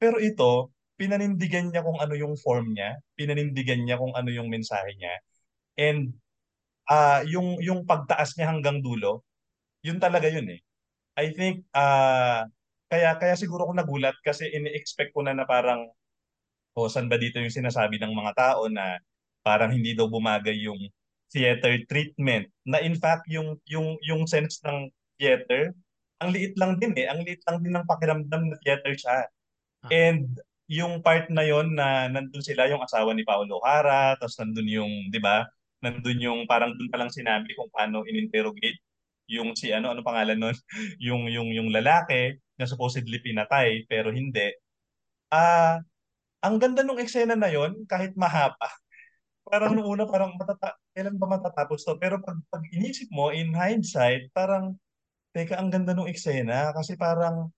Pero ito, pinanindigan niya kung ano yung form niya, pinanindigan niya kung ano yung mensahe niya. And ah yung yung pagtaas niya hanggang dulo, yun talaga yun eh. I think ah kaya kaya siguro ako nagulat kasi ini-expect ko na na parang o saan ba dito yung sinasabi ng mga tao na parang hindi daw bumagay yung theater treatment na in fact yung yung yung sense ng theater ang liit lang din eh ang liit lang din ng pakiramdam na theater siya and yung part na yon na nandun sila yung asawa ni Paolo O'Hara tapos nandun yung 'di ba nandun yung parang dun pa lang sinabi kung paano ininterrogate yung si ano ano pangalan nun yung yung yung lalaki na supposedly pinatay pero hindi ah ang ganda nung eksena na yon kahit mahaba. Parang nung una parang matata kailan ba matatapos to? Pero pag, pag inisip mo in hindsight, parang teka ang ganda nung eksena kasi parang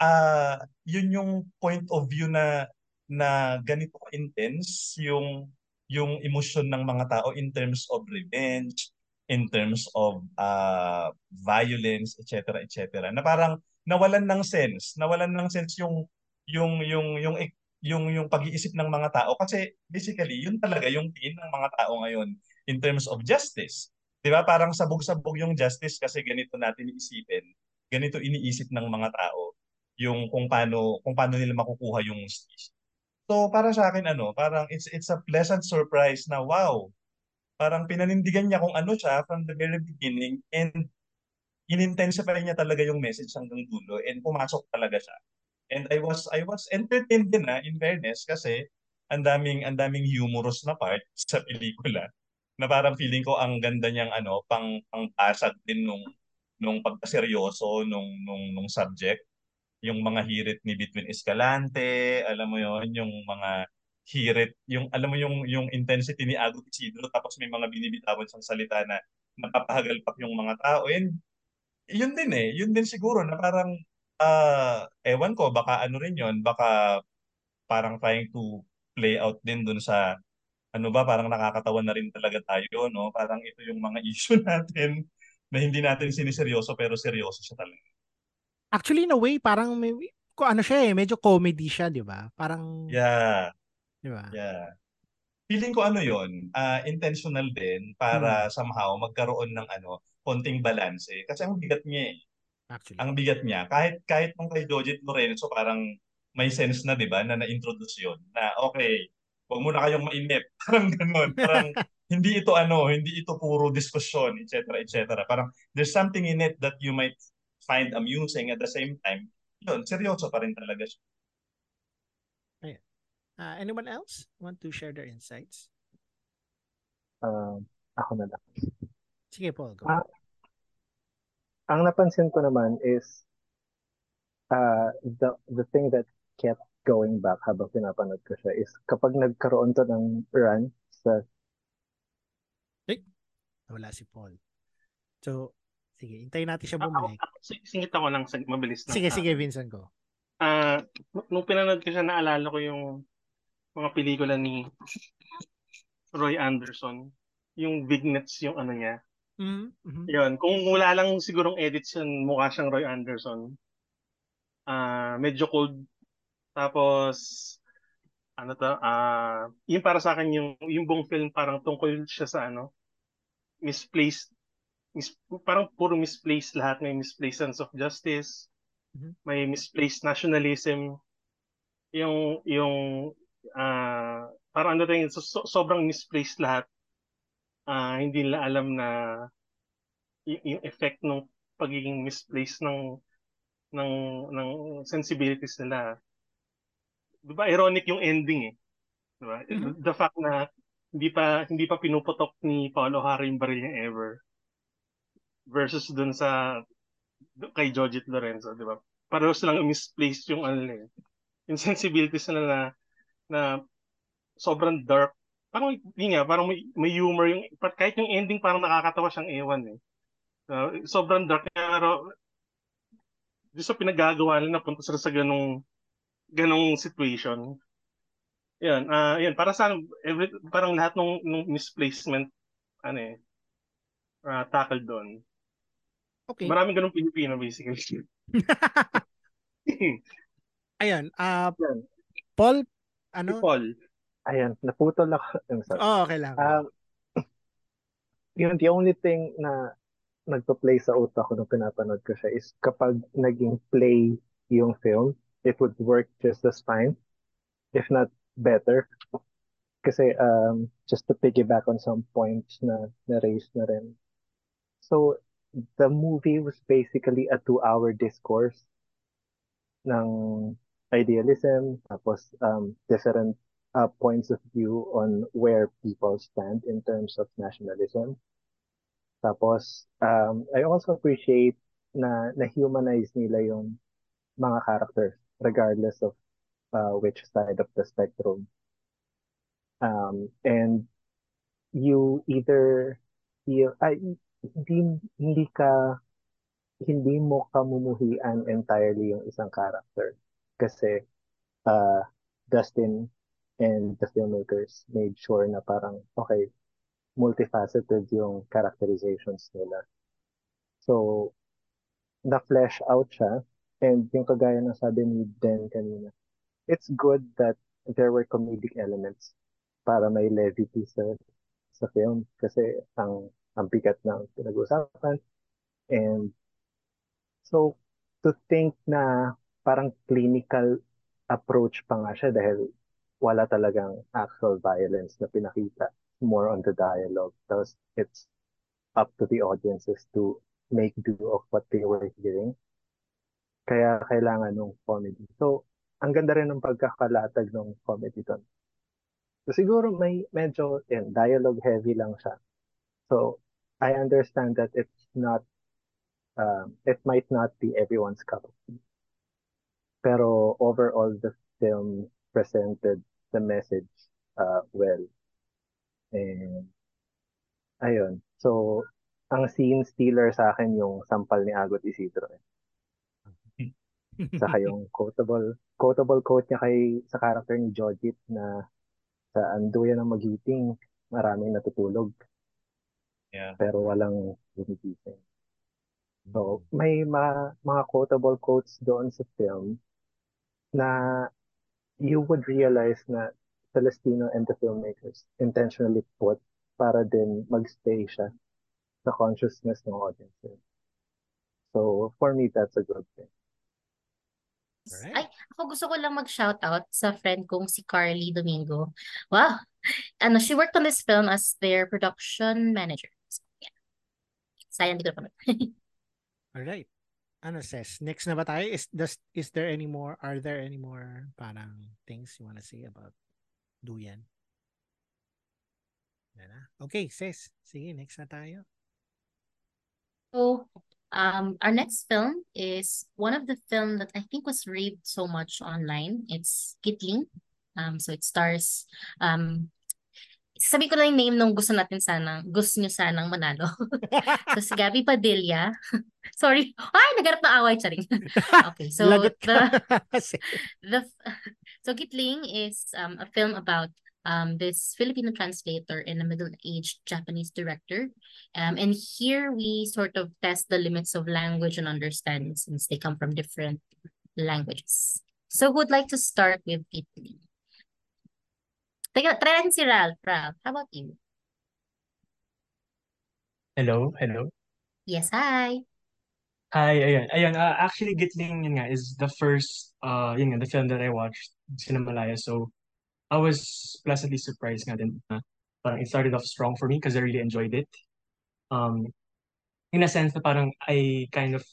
ah yun yung point of view na na ganito intense yung yung emosyon ng mga tao in terms of revenge, in terms of uh, violence, etc. etc. Na parang nawalan ng sense, nawalan ng sense yung yung yung yung yung yung pag-iisip ng mga tao kasi basically yun talaga yung tingin ng mga tao ngayon in terms of justice. 'Di ba? Parang sabog-sabog yung justice kasi ganito natin iisipin. Ganito iniisip ng mga tao yung kung paano kung paano nila makukuha yung justice. So para sa akin ano, parang it's it's a pleasant surprise na wow. Parang pinanindigan niya kung ano siya from the very beginning and inintensify niya talaga yung message hanggang dulo and pumasok talaga siya. And I was I was entertained din na in fairness kasi ang daming ang daming humorous na part sa pelikula na parang feeling ko ang ganda niyang ano pang pangpasag din nung nung pagkaseryoso nung nung nung subject yung mga hirit ni Between Escalante alam mo yon yung mga hirit yung alam mo yung yung intensity ni Ago Isidro tapos may mga binibitawan siyang salita na napapahagalpak yung mga tao and yun din eh yun din siguro na parang ah ewan ko baka ano rin yon baka parang trying to play out din dun sa ano ba parang nakakatawa na rin talaga tayo no? Parang ito yung mga issue natin na hindi natin siniseryoso pero seryoso siya talaga Actually in a way parang may ko ano siya eh medyo comedy siya, 'di ba? Parang yeah 'di ba? yeah feeling ko ano yon uh, intentional din para Hmm. somehow magkaroon ng ano konting balance eh kasi ang bigat niya eh Actually. Ang bigat niya. Kahit kahit nung kay Jojit Lorenzo, parang may sense na, di ba, na na-introduce yun. Na, okay, huwag mo na kayong mainip. Parang ganun. Parang hindi ito ano, hindi ito puro diskusyon, etc. etc. Parang there's something in it that you might find amusing at the same time. Yun, seryoso pa rin talaga siya. Uh, anyone else want to share their insights? Um, ako na lang. Sige, Paul. Go. Ah, ang napansin ko naman is uh, the the thing that kept going back habang pinapanood ko siya is kapag nagkaroon to ng run sa Wala si Paul. So, sige, hintayin natin siya Ako, bumalik. ako, si- singit ako lang sa mabilis na. Sige, sige, Vincent, go. Ah, nung- nung pinanood ko siya, naalala ko yung mga pelikula ni Roy Anderson. Yung vignettes yung ano niya. Mm-hmm. Yun, kung wala lang sigurong edits yun, mukha siyang Roy Anderson. Ah, medyo cold. Tapos, ano to, ah, yun para sa akin yung, yung buong film parang tungkol siya sa ano, misplaced, mis, parang puro misplaced lahat. May misplaced sense of justice, Mhm. may misplaced nationalism, yung, yung, ah, parang ano tayo, so, so- sobrang misplaced lahat. Ah, hindi nila alam na y- yung effect ng pagiging misplaced ng ng ng sensibilities nila. 'Di ba ironic yung ending eh. 'Di ba? Mhm. The fact na hindi pa hindi pa pinuputok ni Paolo O'Hara yung baril niya ever versus dun sa kay Jojit Lorenzo, 'di ba? Pareho silang misplaced yung ano eh. Yung na na sobrang dark. Parang yun nga, parang may, may humor yung kahit yung ending parang nakakatawa siyang ewan eh. Uh, sobrang dark pero di sa pinagagawa nila napunta sila sa ganong ganong situation. Yan, ah yan para sa every parang lahat ng ng misplacement ano eh uh, tackle doon. Okay. Maraming ganong Pilipino basically. Ayun, ah Yan. Paul, Si ano? Paul. ayan, naputol ako. I'm sorry. Oh, okay lang. Um, yun, the only thing na nagpa-play sa utak ko nung pinapanood ko siya is kapag naging play yung film, it would work just as fine, if not better. Kasi um, just to piggyback on some points na na-raise na rin. So, the movie was basically a two-hour discourse ng idealism, tapos um, different uh, points of view on where people stand in terms of nationalism. Tapos, um, I also appreciate na na-humanize nila yung mga characters regardless of uh, which side of the spectrum. Um, and you either feel, ay, hindi, hindi ka, hindi mo kamumuhian entirely yung isang character. Kasi, uh, Dustin and the filmmakers made sure na parang, okay, multifaceted yung characterizations nila. So, na-flesh out siya. And yung kagaya ng sabi ni Den kanina, it's good that there were comedic elements para may levity sa sa film kasi ang ang bigat ng pinag-usapan and so to think na parang clinical approach pa nga siya dahil wala talagang actual violence na pinakita. More on the dialogue. Tapos it's up to the audiences to make do of what they were hearing. Kaya kailangan ng comedy. So ang ganda rin ng pagkakalatag ng comedy doon So, siguro may medyo yan, dialogue heavy lang siya. So, I understand that it's not, um, it might not be everyone's cup of tea. Pero overall, the film presented the message uh, well. And, ayun. So, ang scene stealer sa akin yung sampal ni Agot Isidro. Eh. Saka yung quotable, quotable quote niya kay, sa character ni Jojit na sa anduyan ng magiting, maraming natutulog. Yeah. Pero walang gumigising. So, may mga, mga quotable quotes doon sa film na you would realize na Celestino and the filmmakers intentionally put para din magstay siya sa consciousness ng audience. So for me, that's a good thing. Alright. Ay, ako gusto ko lang mag-shoutout sa friend kong si Carly Domingo. Wow! Ano, she worked on this film as their production manager. Sayang di ko napanood. Alright. Ano says? Next na ba tayo? Is does is there any more are there any more parang things you wanna say about Duyan? Yan na. Okay, sis. Sige, next na tayo. So, um, our next film is one of the film that I think was raved so much online. It's Kitling. Um, so it stars um sabi ko na yung name nung gusto natin sanang, gusto nyo sanang manalo. so si Gabby Padilla. Sorry. Ay, nagarap na away, charing. okay, so the, the so Kitling is um, a film about um, this Filipino translator and a middle-aged Japanese director. Um, and here we sort of test the limits of language and understanding since they come from different languages. So who would like to start with Kitling? Try natin si Ralph. Ralph, how about you? Hello, hello. Yes, hi. Hi, ayan. Ayan, uh, actually, Gitling, yun nga, is the first, uh, yun nga, the film that I watched, Cinemalaya. So, I was pleasantly surprised nga din. Uh, parang it started off strong for me because I really enjoyed it. Um, in a sense na parang I kind of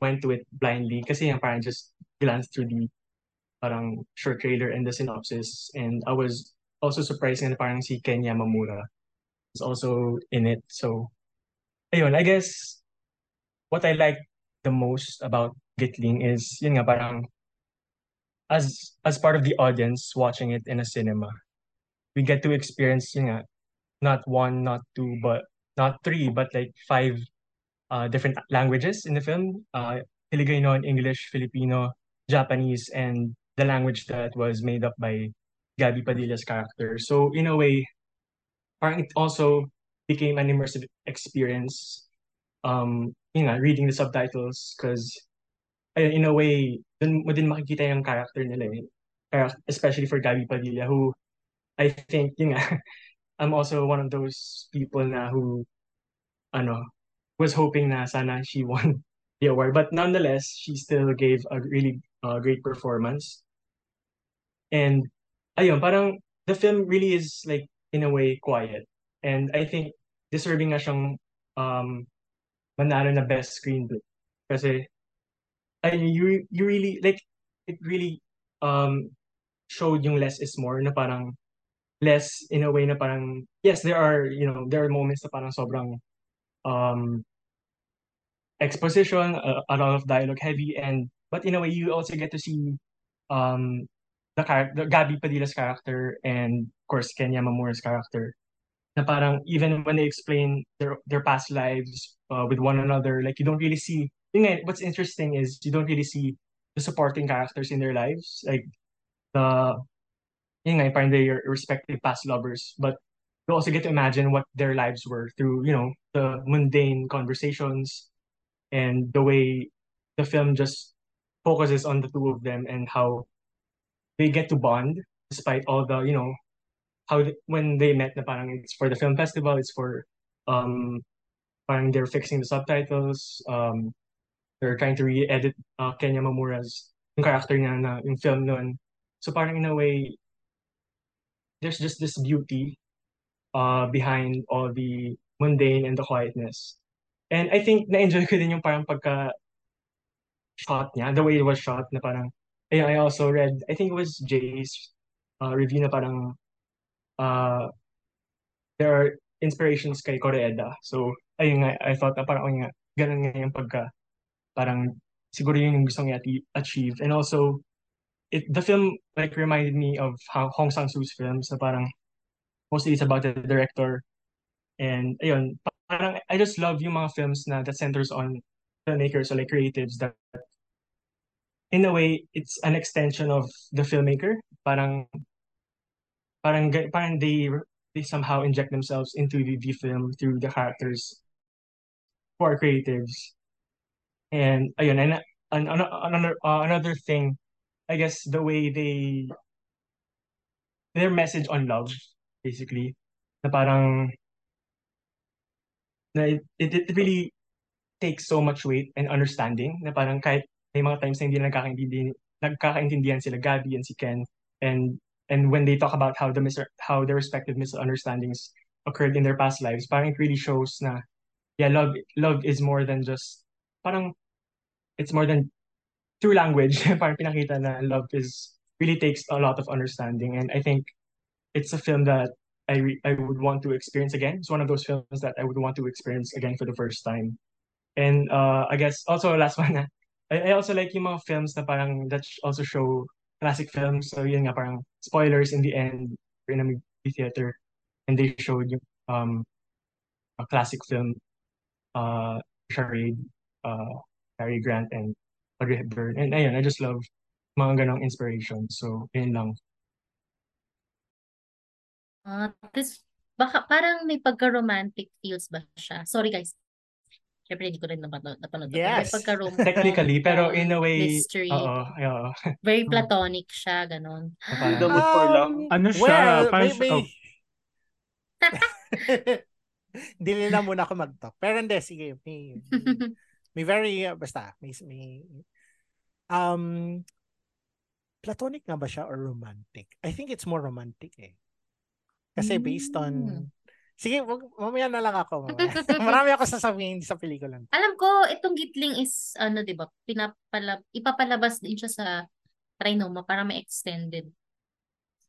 went to it blindly kasi yung parang just glanced through the parang short trailer and the synopsis. And I was also surprising na parang si Ken Yamamura is also in it. So, ayun, I guess what I like the most about Gitling is yun nga parang as as part of the audience watching it in a cinema, we get to experience yun nga not one, not two, but not three, but like five uh, different languages in the film. Uh, Filipino, English, Filipino, Japanese, and the language that was made up by Gabby Padilla's character. So in a way, it also became an immersive experience. Um, yun nga, reading the subtitles because in a way, dun mo din makikita yung character nila eh. Especially for Gabby Padilla, who I think, yun nga, I'm also one of those people na who, ano, was hoping na sana she won the award. But nonetheless, she still gave a really uh, great performance. And, ayun, parang the film really is like, in a way, quiet. And I think deserving nga siyang um, manalo na best screenplay. Kasi, ayun, you, you really, like, it really um, showed yung less is more na parang less in a way na parang yes there are you know there are moments na parang sobrang um exposition a, a lot of dialogue heavy and but in a way you also get to see um the character Gabby Padilla's character and of course Ken Yamamura's character. Na parang even when they explain their their past lives uh, with one another like you don't really see what's interesting is you don't really see the supporting characters in their lives like the yun nga, parang their respective past lovers, but you also get to imagine what their lives were through, you know, the mundane conversations and the way the film just focuses on the two of them and how they get to bond despite all the, you know, how th- when they met na parang it's for the film festival, it's for um parang they're fixing the subtitles, um they're trying to re-edit uh, Kenya Mamura's yung character niya na yung film noon. So parang in a way, there's just this beauty uh, behind all the mundane and the quietness. And I think na-enjoy ko din yung parang pagka shot niya, the way it was shot na parang, ayun, I also read, I think it was Jay's uh, review na parang uh, there are inspirations kay Koreeda. So, ayun nga, I thought na parang, ayun nga, ganun nga yung pagka, parang siguro yun yung gusto niya achieve. And also, it the film like reminded me of how Hong Sang-soo's films na parang mostly it's about the director and ayun parang I just love yung mga films na that centers on filmmakers or like creatives that in a way it's an extension of the filmmaker. Parang parang parang they they somehow inject themselves into the, the film through the characters who are creatives. And ayun and, and another uh, another thing I guess the way they their message on love basically na parang na it, it, it really takes so much weight and understanding. Na parang kahit may mga times na hindi nagkakaintindi, nagkakaintindihan sila Gabby and si Ken and and when they talk about how the mis- how their respective misunderstandings occurred in their past lives, parang it really shows na yeah, love love is more than just parang it's more than through language. parang pinakita na love is really takes a lot of understanding and I think it's a film that I re- I would want to experience again. It's one of those films that I would want to experience again for the first time. And uh, I guess also last one na, I, I also like yung mga films na parang that also show classic films. So yun nga parang spoilers in the end in a movie theater and they showed yung um a classic film uh Charade, uh Cary Grant and Audrey Hepburn. And ayun, I just love mga ganong inspiration. So yun lang. Ah, this baka parang may pagka-romantic feels ba siya? Sorry guys. Syempre hindi ko rin napanood. napanood to, pero May Yes. pagka-rom Technically, pero in a way, mystery. oo, oo. Very platonic siya, Mood for Love. Ano siya? Well, Parang may, oh. Dili na muna ako mag-talk. Pero hindi, sige. May, may, may very, uh, basta, may, may, um, platonic nga ba siya or romantic? I think it's more romantic eh. Kasi based on, Mm. Sige, wag, mamaya na lang ako. Marami ako sasabihin sa pelikula. Alam ko, itong Gitling is, ano, di ba, pinapala, ipapalabas din siya sa Trinoma para may extended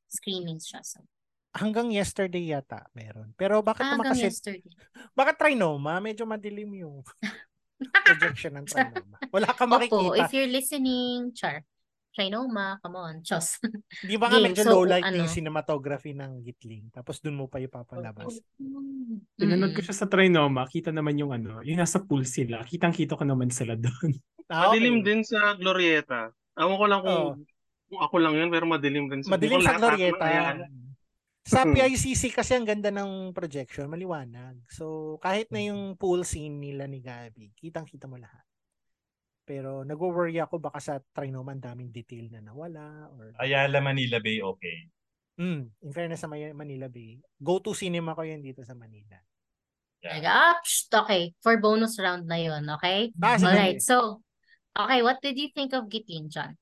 screenings siya. So, Hanggang yesterday yata meron. Pero bakit naman hanggang kasi, yesterday. bakit Trinoma? Medyo madilim yung projection ng Trinoma. Wala kang Opo, makikita. if you're listening, Char, Trinoma, come on, Chos. Di ba nga Game. medyo So, low light ano? yung cinematography ng Gitling. Tapos dun mo pa ipapalabas. Pinanood ko Mm. siya sa Trinoma, kita naman yung ano, yung nasa pool sila. Kitang-kita ko naman sila doon. Ah, Madilim okay. din sa Glorieta. Ewan ko lang kung, Oo. kung ako lang yun, pero madilim din sa Madilim sa Glorieta. Sa Mhm. PICC kasi ang ganda ng projection, maliwanag. So, kahit na yung pool scene nila ni Gabi, kitang-kita mo lahat. Pero nag-worry ako baka sa Trinoma ang daming detail na nawala or Ayala, Manila Bay, okay. Mm, in fairness sa Manila Bay, go-to cinema ko yan dito sa Manila. Yeah. Like, ah, okay. For bonus round na yun, okay? Ah. Alright, so, okay, what did you think of Gitling, John?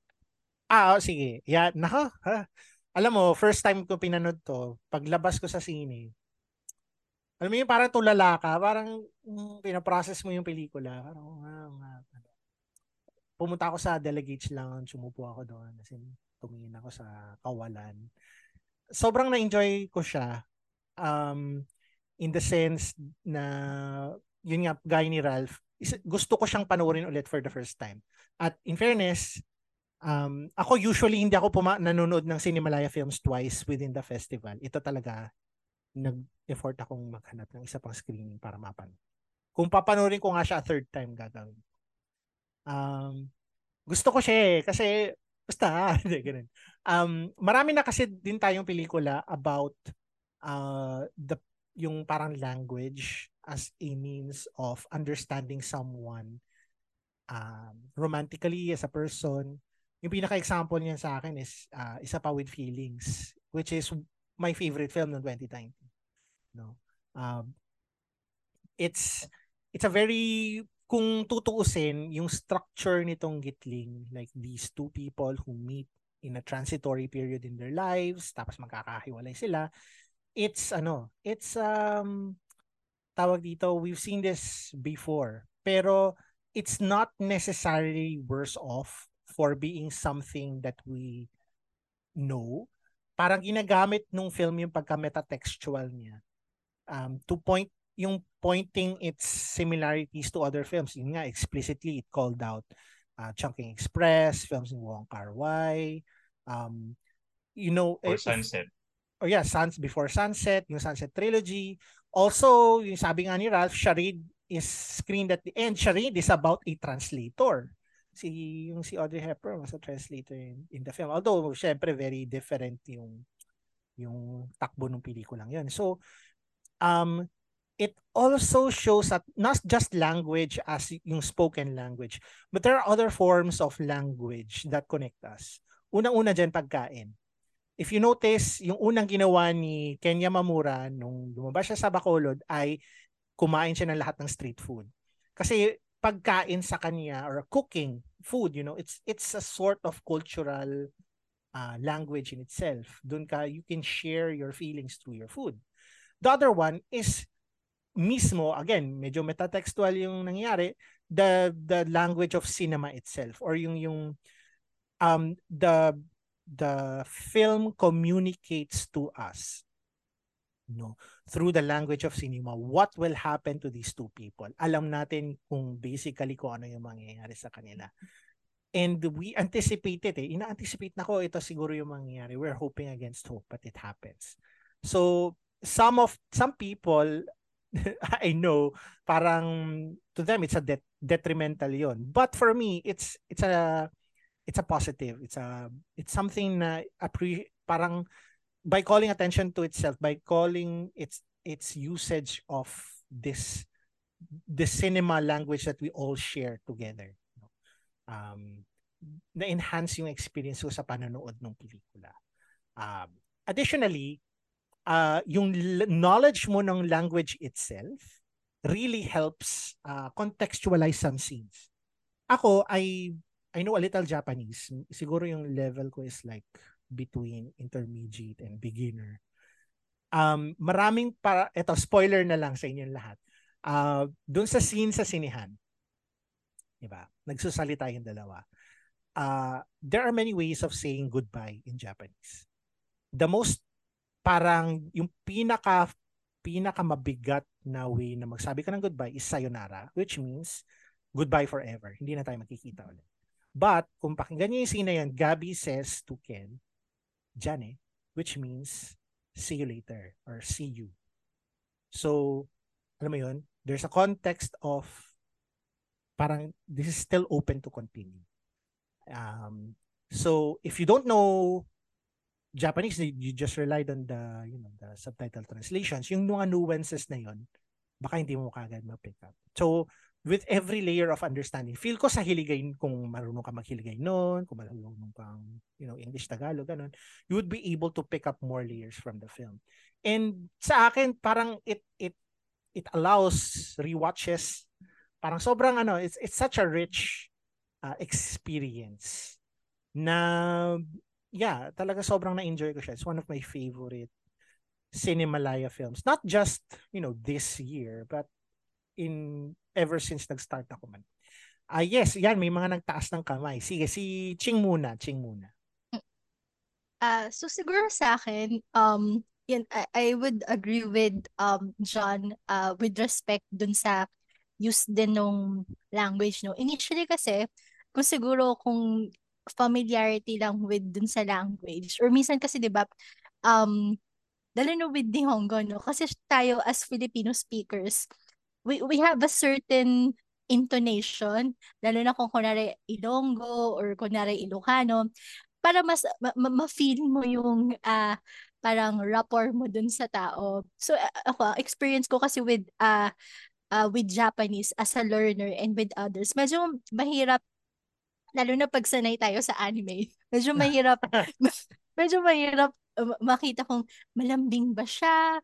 Ah, oh, sige. Yeah, nako, ha. Alam mo, first time ko pinanood to, paglabas ko sa sine, alam mo yung parang tulala ka, parang mm, pinaprocess mo yung pelikula. Parang, oh, nga, nga. ano. Pumunta ako sa Delegates Lounge, umupo ako doon. As in, tumingin ako sa kawalan. Sobrang na-enjoy ko siya. Um, in the sense na, yun nga, gaya ni Ralph, is- gusto ko siyang panoorin ulit for the first time. At in fairness, um, ako usually hindi ako puma- nanonood ng Cinemalaya films twice within the festival. Ito talaga, nag-effort akong maghanap ng isa pang screening para mapan. Kung papanoorin ko nga siya a third time gagawin. Um, gusto ko siya eh, kasi basta, hindi, ganun. Um, marami na kasi din tayong pelikula about uh, the yung parang language as a means of understanding someone um, romantically as a person. Yung pinaka-example niyan sa akin is uh, Isa Pa With Feelings, which is my favorite film ng 2019. No? Um, it's it's a very kung tutuusin yung structure nitong Gitling like these two people who meet in a transitory period in their lives tapos magkakahiwalay sila it's ano it's um tawag dito we've seen this before pero it's not necessarily worse off for being something that we know. Parang ginagamit nung film yung pagka metatextual niya um, to point yung pointing its similarities to other films. Yun nga, explicitly it called out uh, Chungking Express, films ni Wong Kar Wai, um, you know, Or if- Sunset. oh yeah, Suns Before Sunset, yung Sunset Trilogy. Also, yung sabi nga ni Ralph, Charade is screened at the end. Charade is about a translator. Si, yung si Audrey Hepburn was a translator in, in the film. Although, syempre, very different yung yung takbo ng pelikulang yun. So, um, it also shows that not just language as yung spoken language, but there are other forms of language that connect us. Unang-una dyan, pagkain if you notice, yung unang ginawa ni Kenya Mamura nung lumabas siya sa Bacolod ay kumain siya ng lahat ng street food. Kasi pagkain sa kanya or cooking food, you know, it's it's a sort of cultural uh, language in itself. Doon ka you can share your feelings through your food. The other one is mismo again, medyo metatextual yung nangyari, the the language of cinema itself or yung yung um the the film communicates to us no through the language of cinema what will happen to these two people? Alam natin kung basically kung ano yung mangyayari sa kanila. And we anticipated eh ina-anticipate na ko ito siguro yung mangyayari. We're hoping against hope but it happens. So some of some people I know parang to them it's a det- detrimental yon but for me it's it's a it's a positive it's a it's something na appre- parang by calling attention to itself, by calling its its usage of this the cinema language that we all share together. Um, na-enhance yung experience ko sa panonood ng pelikula. Um, additionally, uh, yung knowledge mo ng language itself really helps uh, contextualize some scenes. Ako, I I know a little Japanese. Siguro yung level ko is like between intermediate and beginner. Um, maraming para, eto, spoiler na lang sa inyong lahat. Uh, doon sa scene sa sinihan, di ba? Nagsusalita yung dalawa. Uh, there are many ways of saying goodbye in Japanese. The most parang yung pinaka pinaka mabigat na way na magsabi ka ng goodbye is sayonara, which means goodbye forever. Hindi na tayo magkikita ulit. But kung pakinggan niyo yung scene na yun, Gabby says to Ken, Jane, which means see you later or see you. So, alam mo yun, there's a context of parang this is still open to continue. Um, so, if you don't know Japanese, you just relied on the, you know, the subtitle translations, yung mga nuances na yun, baka hindi mo kagad ma-pick up. So, with every layer of understanding. Feel ko sa hiligay, kung marunong ka maghiligay noon, kung marunong kang, you know, English, Tagalog, ganun, you would be able to pick up more layers from the film. And sa akin, parang it, it, it allows rewatches. Parang sobrang ano, it's, it's such a rich uh, experience na, yeah, talaga sobrang na-enjoy ko siya. It's one of my favorite Cinemalaya films. Not just, you know, this year, but in ever since nag-start ako man. Ah, uh, yes, yan, may mga nagtaas ng kamay. Sige, si Ching muna, Ching muna. Uh, so siguro sa akin, um, yun, I, I would agree with um John uh, with respect dun sa use din ng language, no? Initially kasi, kung siguro kung familiarity lang with dun sa language, or minsan kasi, di ba, um, lalo na with Nihongo, no? Kasi tayo as Filipino speakers, we we have a certain intonation, lalo na kung kunwari Ilonggo or kunwari Ilocano, para mas ma-feel mo yung uh, parang rapport mo dun sa tao. So ako, experience ko kasi with uh, uh, with Japanese as a learner and with others, medyo mahirap lalo na pag sanay tayo sa anime. Medyo mahirap medyo mahirap makita kung malambing ba siya,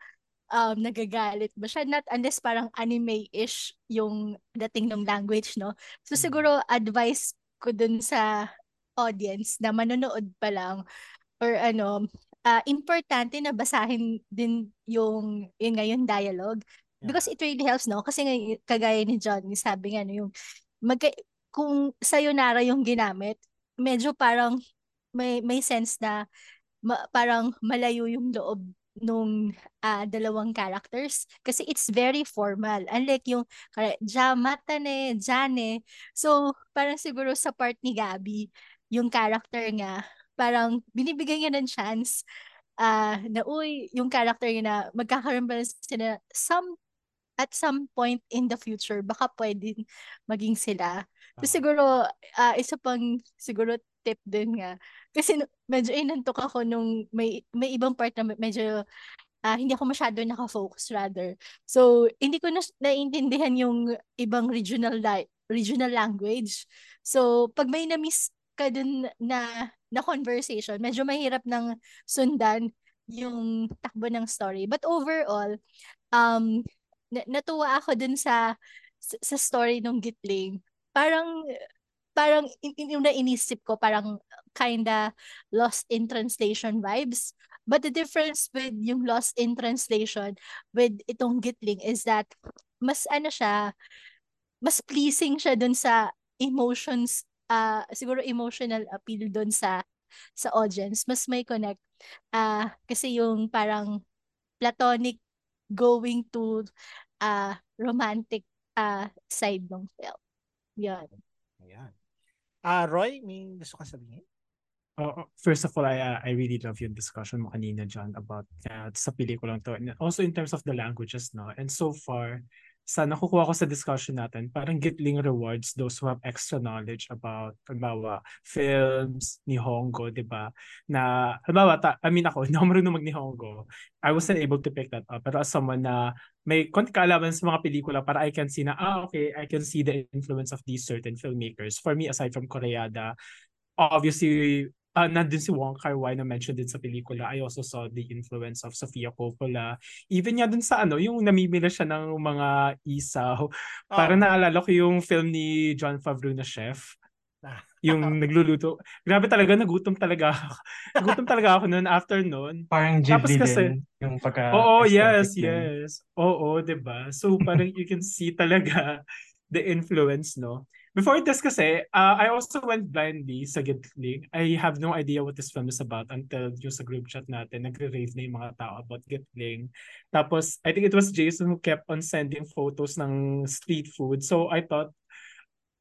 um, nagagalit ba siya? Not unless parang anime-ish yung dating ng language, no? So mm. siguro advice ko dun sa audience na manonood pa lang or ano, uh, importante na basahin din yung yun nga yung dialogue because it really helps no kasi kagaya ni John sabi nga no yung mag kung sayonara yung ginamit medyo parang may may sense na ma, parang malayo yung loob nung uh, dalawang characters kasi it's very formal. Unlike yung Jamatane, Jane so parang siguro sa part ni Gabi yung character nga parang binibigyan niya ng chance uh, na uy yung character niya na magkakaroon ba sila some at some point in the future baka pwedeng maging sila so siguro uh, isa pang siguro tip din nga kasi medyo inantok ako nung may may ibang part na medyo uh, hindi ako masyado naka-focus rather. So, hindi ko na naiintindihan yung ibang regional li- regional language. So, pag may na-miss ka dun na na conversation, medyo mahirap ng sundan yung takbo ng story. But overall, um, natuwa ako dun sa sa, sa story ng Gitling, parang parang in, in, yung nainisip ko parang kinda lost in translation vibes. But the difference with yung lost in translation with itong Gitling is that mas ano siya, mas pleasing siya dun sa emotions, uh, siguro emotional appeal dun sa sa audience. Mas may connect. Uh, kasi yung parang platonic going to uh, romantic uh, side ng film. Yan. Ayan. Ah, uh, Roy, may gusto ka sabihin? Uh, first of all, I uh, I really love yung discussion mo kanina, John, about uh, sa pelikulang to. And also in terms of the languages, no? And so far, sa nakukuha ko sa discussion natin, parang Gitling rewards those who have extra knowledge about, halimbawa, films, Nihongo, di ba? Na, halimbawa, ta, I mean ako, hindi ako marunong mag-Nihongo. I wasn't able to pick that up. Pero as someone na may konti kaalaman sa mga pelikula para I can see na, ah, okay, I can see the influence of these certain filmmakers. For me, aside from Koreada, obviously, uh, nandun si Wong Kar Wai na mentioned din sa pelikula. I also saw the influence of Sofia Coppola. Even nga dun sa ano, yung namimila siya ng mga isaw. Para oh. naalala ko yung film ni John Favreau na chef yung nagluluto. Grabe talaga, nagutom talaga ako. nagutom talaga ako noon after noon. Parang Ghibli kasi, din, yung pagka Oo, yes, din. yes. Oo, ba? So parang you can see talaga the influence, no? Before this kasi, uh, I also went blindly sa Gitling. I have no idea what this film is about until yung sa group chat natin, nagre-rave na yung mga tao about Gitling. Tapos, I think it was Jason who kept on sending photos ng street food. So, I thought,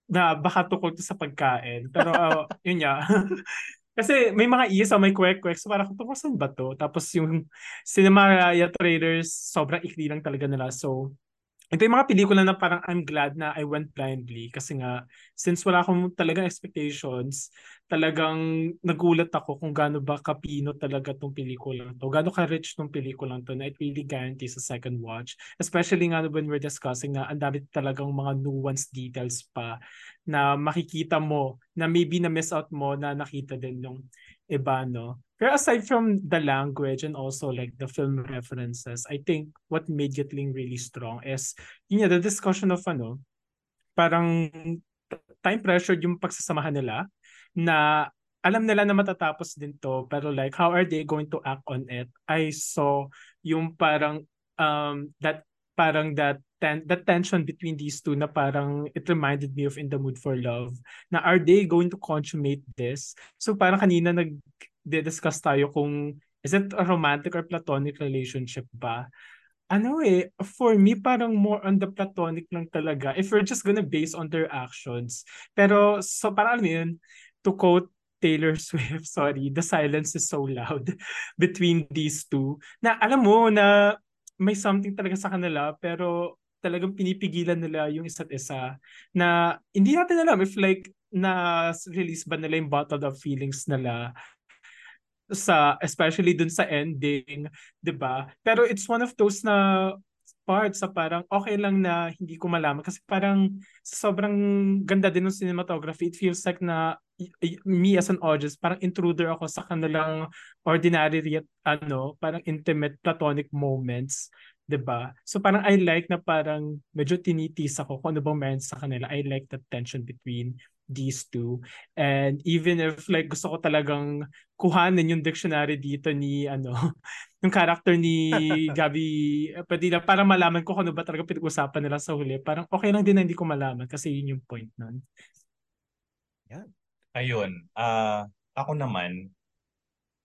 na baka tukol to sa pagkain. Pero uh, yun nga. Kasi may mga isa, may kwek-kwek. So parang tungkol saan ba to? Tapos yung Cinema Traders, sobrang ikli lang talaga nila. So ito yung mga pelikula na parang I'm glad na I went blindly kasi nga since wala akong talagang expectations, talagang nagulat ako kung gaano ba kapino talaga tong pelikula to. Gaano ka-rich tong pelikula to na it really guarantees a second watch. Especially nga when we're discussing na ang dami talagang mga nuanced details pa na makikita mo na maybe na miss out mo na nakita din nung iba, no? Pero aside from the language and also like the film references, I think what made Gitling really strong is yun the discussion of ano, parang time pressure yung pagsasamahan nila na alam nila na matatapos din to pero like how are they going to act on it? I saw yung parang um that parang that ten, that tension between these two na parang it reminded me of In the Mood for Love na are they going to consummate this? So parang kanina nag discuss tayo kung is it a romantic or platonic relationship ba? Ano eh, for me, parang more on the platonic lang talaga. If we're just gonna base on their actions. Pero, so parang ano yun, to quote Taylor Swift, sorry, the silence is so loud between these two. Na alam mo na may something talaga sa kanila, pero talagang pinipigilan nila yung isa't isa na hindi natin alam if like na release ba nila yung bottled up feelings nila sa especially dun sa ending, 'di ba? Pero it's one of those na parts sa parang okay lang na hindi ko malaman kasi parang sobrang ganda din ng cinematography. It feels like na me as an audience, parang intruder ako sa kanilang ordinary ano, parang intimate platonic moments 'di ba? So parang I like na parang medyo tinitis ako kung ano bang meron sa kanila. I like the tension between these two. And even if like gusto ko talagang kuhanin yung dictionary dito ni ano, yung character ni Gabi Padilla para malaman ko kung ano ba talaga pinag-usapan nila sa huli. Parang okay lang din na hindi ko malaman kasi yun yung point nun. Yan. Ayun. Uh, ako naman,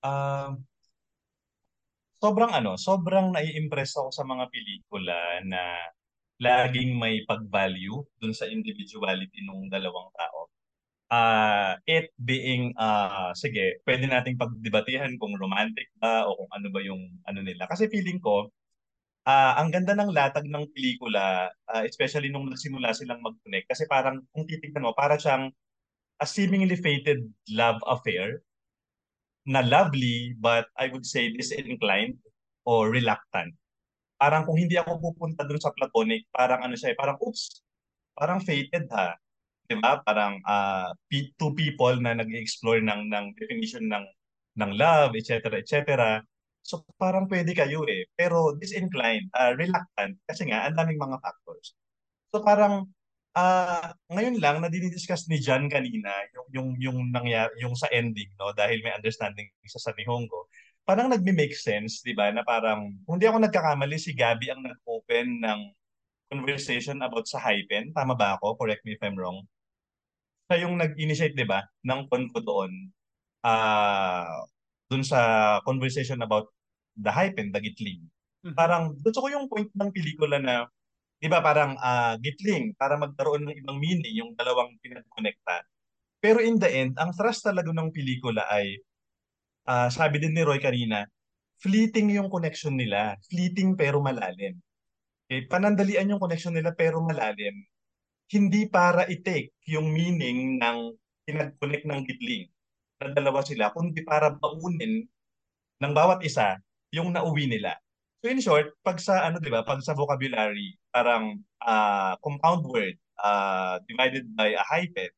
uh, sobrang ano, sobrang nai-impress ako sa mga pelikula na laging may pag-value dun sa individuality ng dalawang tao. Uh, it being, uh, sige, pwede nating pagdebatihan kung romantic ba o kung ano ba yung ano nila. Kasi feeling ko, uh, ang ganda ng latag ng pelikula, uh, especially nung nagsimula silang mag-connect. Kasi parang, kung titignan mo, para siyang a seemingly fated love affair na lovely but I would say disinclined or reluctant. Parang kung hindi ako pupunta dun sa platonic, parang ano siya, eh, parang oops, parang fated ha. 'Di ba? Parang uh, two people na nag-explore ng ng definition ng ng love, etc. etc. So parang pwede kayo eh. Pero disinclined, uh, reluctant kasi nga ang daming mga factors. So parang ah ngayon lang na dinidiscuss ni Jan kanina yung yung yung nangyari yung sa ending no dahil may understanding isa sa Nihongo. Parang nagme-make sense, 'di ba? Na parang kung di ako nagkakamali si Gabi ang nag-open ng conversation about sa hypen. Tama ba ako? Correct me if I'm wrong. Siya yung nag-initiate, 'di ba, ng convo doon. Ah, doon sa conversation about the hypen, the gitling. Mhm. Parang gusto ko yung point ng pelikula na 'di ba parang ah, gitling para magkaroon ng ibang meaning yung dalawang pinagkonekta. Pero in the end, ang thrust talaga ng pelikula ay ah, sabi din ni Roy kanina, fleeting yung connection nila. Fleeting pero malalim. Okay? Panandalian yung connection nila pero malalim. Hindi para i-take yung meaning ng pinag-connect ng gitling na dalawa sila, kundi para baunin ng bawat isa yung nauwi nila. So in short, pag sa ano 'di ba, pag sa vocabulary, parang ah, compound word ah, divided by a hyphen.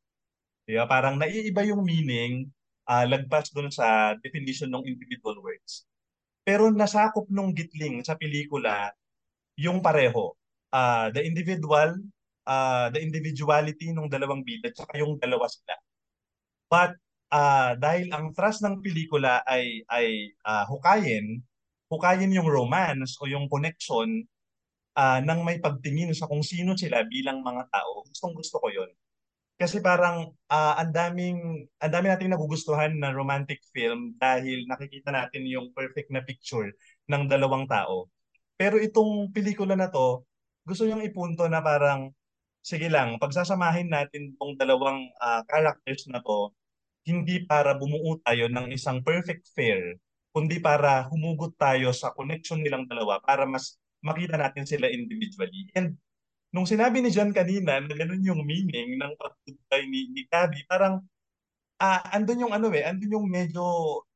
'Di? Parang naiiba yung meaning ah, lagpas doon sa definition ng individual words. Pero nasakop nung gitling sa pelikula yung pareho. Ah, the individual, ah, the individuality ng dalawang bida tsaka yung dalawa sila. But ah, dahil ang thrust ng pelikula ay ay ah, hukayin, hukayin yung romance o yung connection ah, nang may pagtingin sa kung sino sila bilang mga tao. Gustong gusto ko 'yon. Kasi parang ah, ang daming ang dami nating nagugustuhan na romantic film dahil nakikita natin yung perfect na picture ng dalawang tao. Pero itong pelikula na to, gusto niyang ipunto na parang sige lang, pagsasamahin natin tong dalawang ah, characters na to hindi para bumuo tayo ng isang perfect pair, kundi para humugot tayo sa connection nilang dalawa para mas makita natin sila individually. And nung sinabi ni John kanina na ganun yung meaning ng pag-goodbye ni, ni Gabby, parang ah andun yung ano eh, andun yung medyo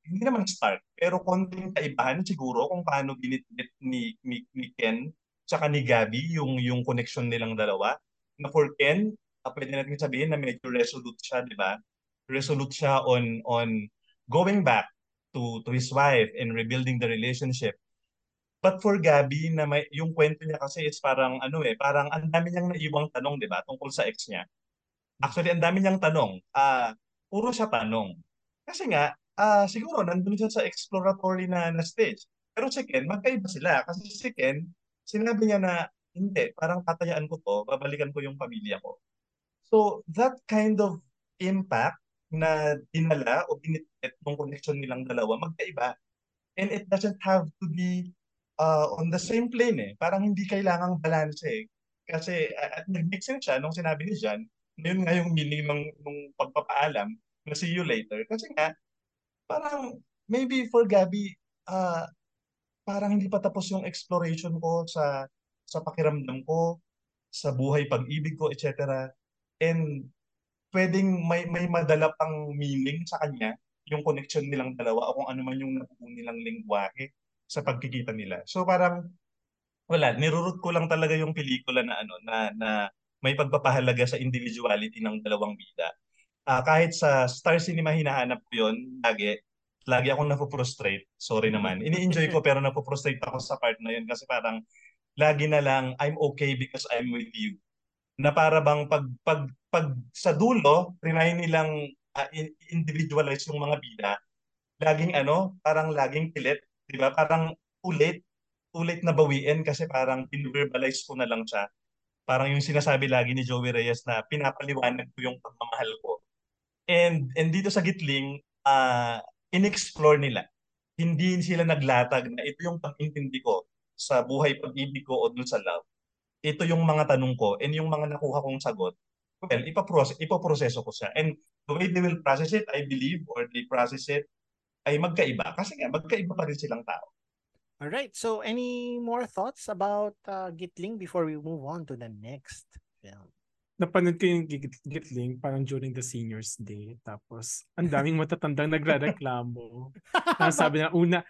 hindi naman start, pero konting kaibahan siguro kung paano binitbit ni, ni, ni Ken tsaka ni Gabby yung yung connection nilang dalawa. Na for Ken, ah, pwede natin sabihin na medyo resolute siya, di ba? Resolute siya on on going back to to his wife and rebuilding the relationship. But for Gabby na may yung kwento niya kasi is parang ano eh, parang ang dami niyang naiwang tanong, 'di ba, tungkol sa ex niya. Actually, ang dami niyang tanong. Ah, puro siya tanong. Kasi nga, ah siguro nandun siya sa exploratory na, na stage. Pero si Ken, magkaiba sila. Kasi si Ken, sinabi niya na, hindi, parang tatayaan ko to, babalikan ko yung pamilya ko. So, that kind of impact na dinala o binitbit ng connection nilang dalawa, magkaiba. And it doesn't have to be uh, on the same plane eh. Parang hindi kailangang balance eh. Kasi at nag-make sense siya nung sinabi ni Jan, yun nga yung meaning ng, ng pagpapaalam na see you later. Kasi nga, parang maybe for Gabby, uh, parang hindi pa tapos yung exploration ko sa sa pakiramdam ko, sa buhay pag-ibig ko, etc. And pwedeng may may madala pang meaning sa kanya yung connection nilang dalawa o kung ano man yung nabuo nilang lengguwahe sa pagkikita nila. So parang wala, nirurut ko lang talaga yung pelikula na ano na na may pagpapahalaga sa individuality ng dalawang bida. Ah, kahit sa Star Cinema hinahanap ko yun lagi. Lagi akong napo-frustrate. Sorry naman. Ini-enjoy ko pero napo-frustrate ako sa part na yun kasi parang lagi na lang I'm okay because I'm with you. Na para bang pag pag pag sa dulo, trinay nilang uh, individualize yung mga bida, laging ano, parang laging pilit, 'di ba? Parang ulit, ulit na bawiin kasi parang pinverbalize ko na lang siya. Parang yung sinasabi lagi ni Joey Reyes na pinapaliwanag ko yung pagmamahal ko. And and dito sa Gitling, uh, inexplore nila. Hindi sila naglatag na ito yung pag-intindi ko sa buhay pag-ibig ko o dun sa love. Ito yung mga tanong ko and yung mga nakuha kong sagot, well, ipaprocess, ipaproseso ko siya. And the way they will process it, I believe, or they process it, ay magkaiba. Kasi nga, magkaiba pa rin silang tao. All right. So, any more thoughts about uh, Gitling before we move on to the next film? Napanood ko yung Gitling parang during the Seniors Day. Tapos, ang daming matatandang nagre-reklamo. sabi na, una,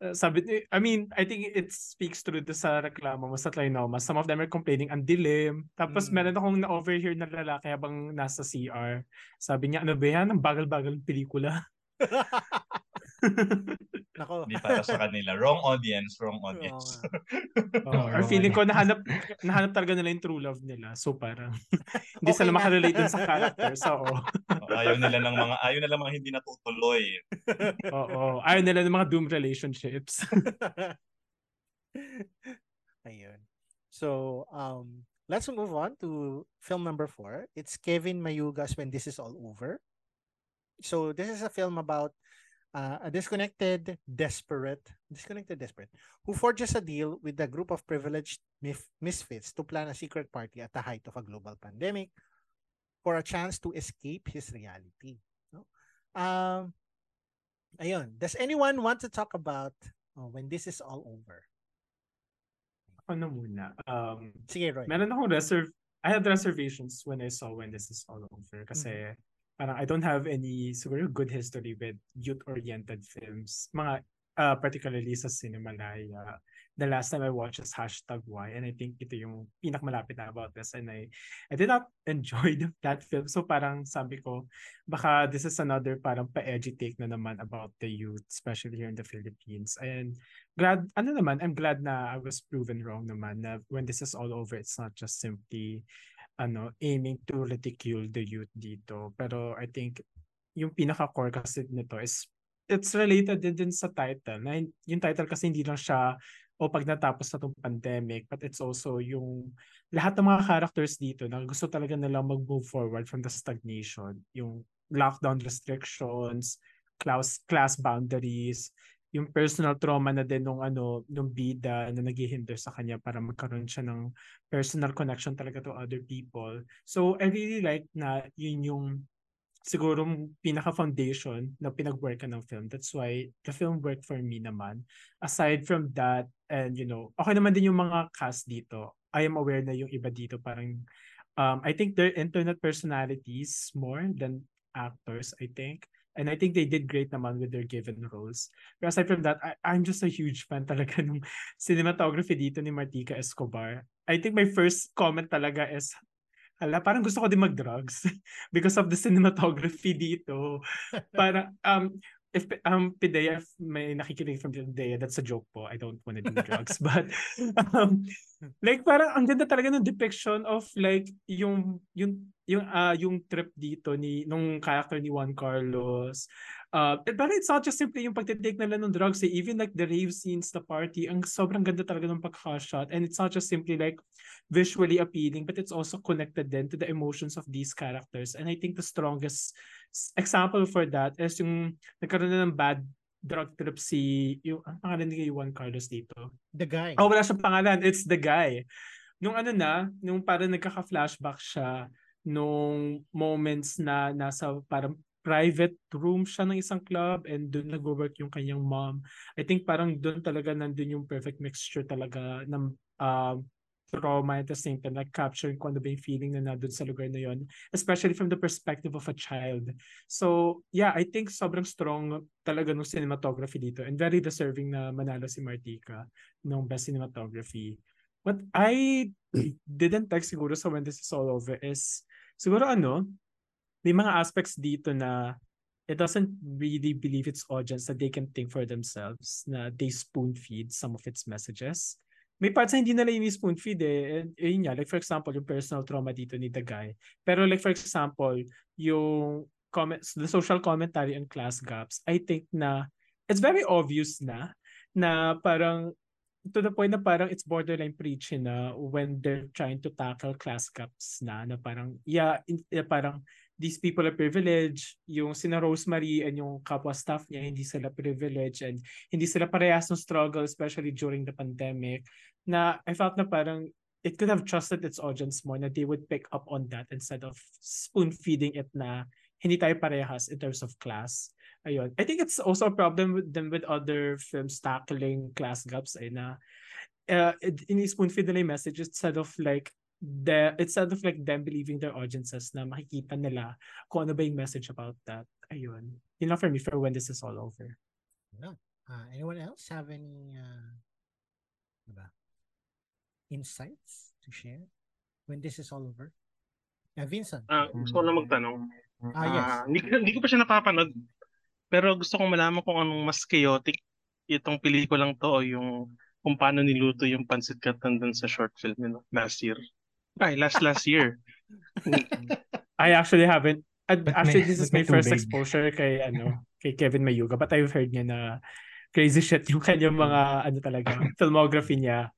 uh, sabi, I mean, I think it speaks through the sa reklamo mo sa Trinoma. Some of them are complaining ang dilim. Tapos mm. meron akong na-overhear na lalaki habang nasa CR. Sabi niya, ano ba yan? Ang bagal-bagal pelikula. Nako. Hindi para sa kanila. Wrong audience, wrong audience. Oo, or feeling ko nahanap nahanap talaga nila yung true love nila. So parang hindi Okay sila makarelate dun sa characters. Oo. ayaw nila ng mga ayaw nila mga hindi natutuloy. Oo. Ayaw nila ng mga doom relationships. Ayun. So, um, let's move on to film number four. It's Kevin Mayuga's When This Is All Over. So, this is a film about uh, a disconnected, desperate, disconnected, desperate, who forges a deal with a group of privileged mif- misfits to plan a secret party at the height of a global pandemic for a chance to escape his reality. No? Um, ayun. Does anyone want to talk about uh, when this is all over? ano muna? Um, Sige, Roy. meron akong reserve I had reservations when I saw when this is all over kasi parang I don't have any siguro good history with youth-oriented films. Mga uh, particularly sa Cinemalaya. The last time I watched is Hashtag Y and I think ito yung pinakamalapit na about this and I I did not enjoy the, that film. So parang sabi ko baka this is another parang pa-edgy take na naman about the youth especially here in the Philippines. And glad ano naman I'm glad na I was proven wrong naman na when this is all over it's not just simply ano aiming to ridicule the youth dito. Pero I think yung pinaka core kasi nito is it's related din, din sa title. Na yung title kasi hindi lang siya o pag natapos na tong pandemic but it's also yung lahat ng mga characters dito na gusto talaga nilang mag-move forward from the stagnation. Yung lockdown restrictions class class boundaries yung personal trauma na din nung ano nung bida na naghihinder sa kanya para magkaroon siya ng personal connection talaga to other people. So I really like na yun yung siguro pinaka foundation na pinag-workan ng film. That's why the film worked for me naman. Aside from that and you know, okay naman din yung mga cast dito. I am aware na yung iba dito parang um I think they're internet personalities more than actors, I think. And I think they did great naman with their given roles. Pero aside from that, I, I'm just a huge fan talaga ng cinematography dito ni Martika Escobar. I think my first comment talaga is, hala, parang gusto ko din mag-drugs because of the cinematography dito. Para, um, if um Pidea, if may nakikinig from Pidea, that's a joke po. I don't want to do drugs. But um, like parang ang ganda talaga ng depiction of like yung yung yung ah yung trip dito ni nung character ni Juan Carlos. Uh, but it's not just simply yung pagtitake nila ng drugs, eh. even like the rave scenes, the party, ang sobrang ganda talaga ng pagka-shot. And it's not just simply like visually appealing, but it's also connected then to the emotions of these characters. And I think the strongest example for that is yung nagkaroon na ng bad drug trip si yung ang pangalan ni Juan Carlos dito. The guy. Oh, wala siyang pangalan. It's the guy. Nung ano na, nung parang nagkaka-flashback siya nung moments na nasa parang private room siya ng isang club and doon nag-work yung kanyang mom. I think parang doon talaga nandun yung perfect mixture talaga ng um, trauma at the same time like capturing kung ano ba yung feeling na nandun sa lugar na yon especially from the perspective of a child. So yeah I think sobrang strong talaga ng cinematography dito and very deserving na manalo si Martika ng best cinematography. What I didn't like siguro sa when this is all over is siguro ano may mga aspects dito na it doesn't really believe its audience that they can think for themselves na they spoon feed some of its messages may parts na hindi nila yung spoon feed eh. And, yun nga, like for example, yung personal trauma dito ni the guy. Pero like for example, yung comments, the social commentary on class gaps, I think na it's very obvious na na parang to the point na parang it's borderline preachy na when they're trying to tackle class gaps na na parang yeah, in, yeah parang these people are privileged yung sina Rosemary and yung kapwa staff niya hindi sila privileged and hindi sila parehas ng struggle especially during the pandemic na I felt na parang it could have trusted its audience more na they would pick up on that instead of spoon feeding it na hindi tayo parehas in terms of class. Ayun. I think it's also a problem with them with other films tackling class gaps ay na uh, in-spoon feed nila yung message instead of like the instead of like them believing their audiences na makikita nila kung ano ba yung message about that. Ayun. Yun lang for me for when this is all over. No. Uh, anyone else have any uh, insights to share when this is all over? Uh, Vincent. Ah, gusto ko lang magtanong. Ah, yes. Ah, hindi, ko- hindi ko pa siya napapanood. Pero gusto kong malaman kung anong mas chaotic itong pelikulang to o yung kung paano niluto yung pancit canton dun sa short film you know, last year. Ay, last last year. I actually haven't. actually, may- this is my first tubig. exposure kay ano kay Kevin Mayuga. But I've heard niya na crazy shit yung kanyang mga ano talaga filmography niya.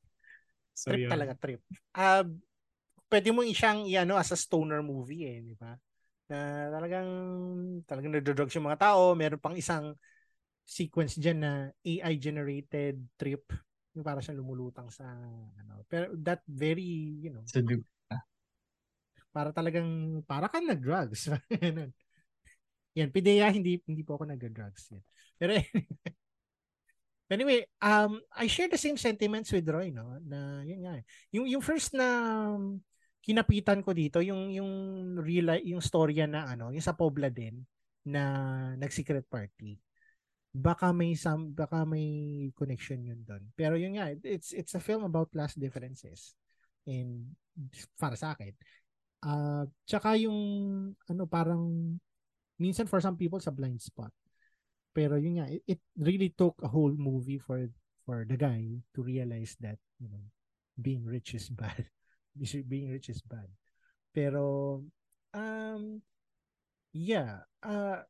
So trip yun. talaga, trip. Ah, pwede mo siyang i-ano as a stoner movie eh, di ba? Na talagang talagang nagdo-drugs yung mga tao, meron pang isang sequence diyan na AI generated trip yung para siyang lumulutang sa ano. Pero that very, you know, Sa du- para talagang para kang nag-drugs. Yan, Pidea hindi hindi po ako nag-drugs yan. Pero anyway, um I share the same sentiments with Roy, no? Na yun nga. Yung yung first na um, kinapitan ko dito, yung yung real yung storya na ano, yung sa Pobla din na nag-secret party. Baka may some baka may connection yun doon. Pero yun nga, it's it's a film about class differences. And para sa akin, Ah, tsaka yung ano parang minsan for some people sa blind spot. Pero yun nga, it, it really took a whole movie for for the guy to realize that, you know, being rich is bad. being rich is bad. Pero um yeah, uh,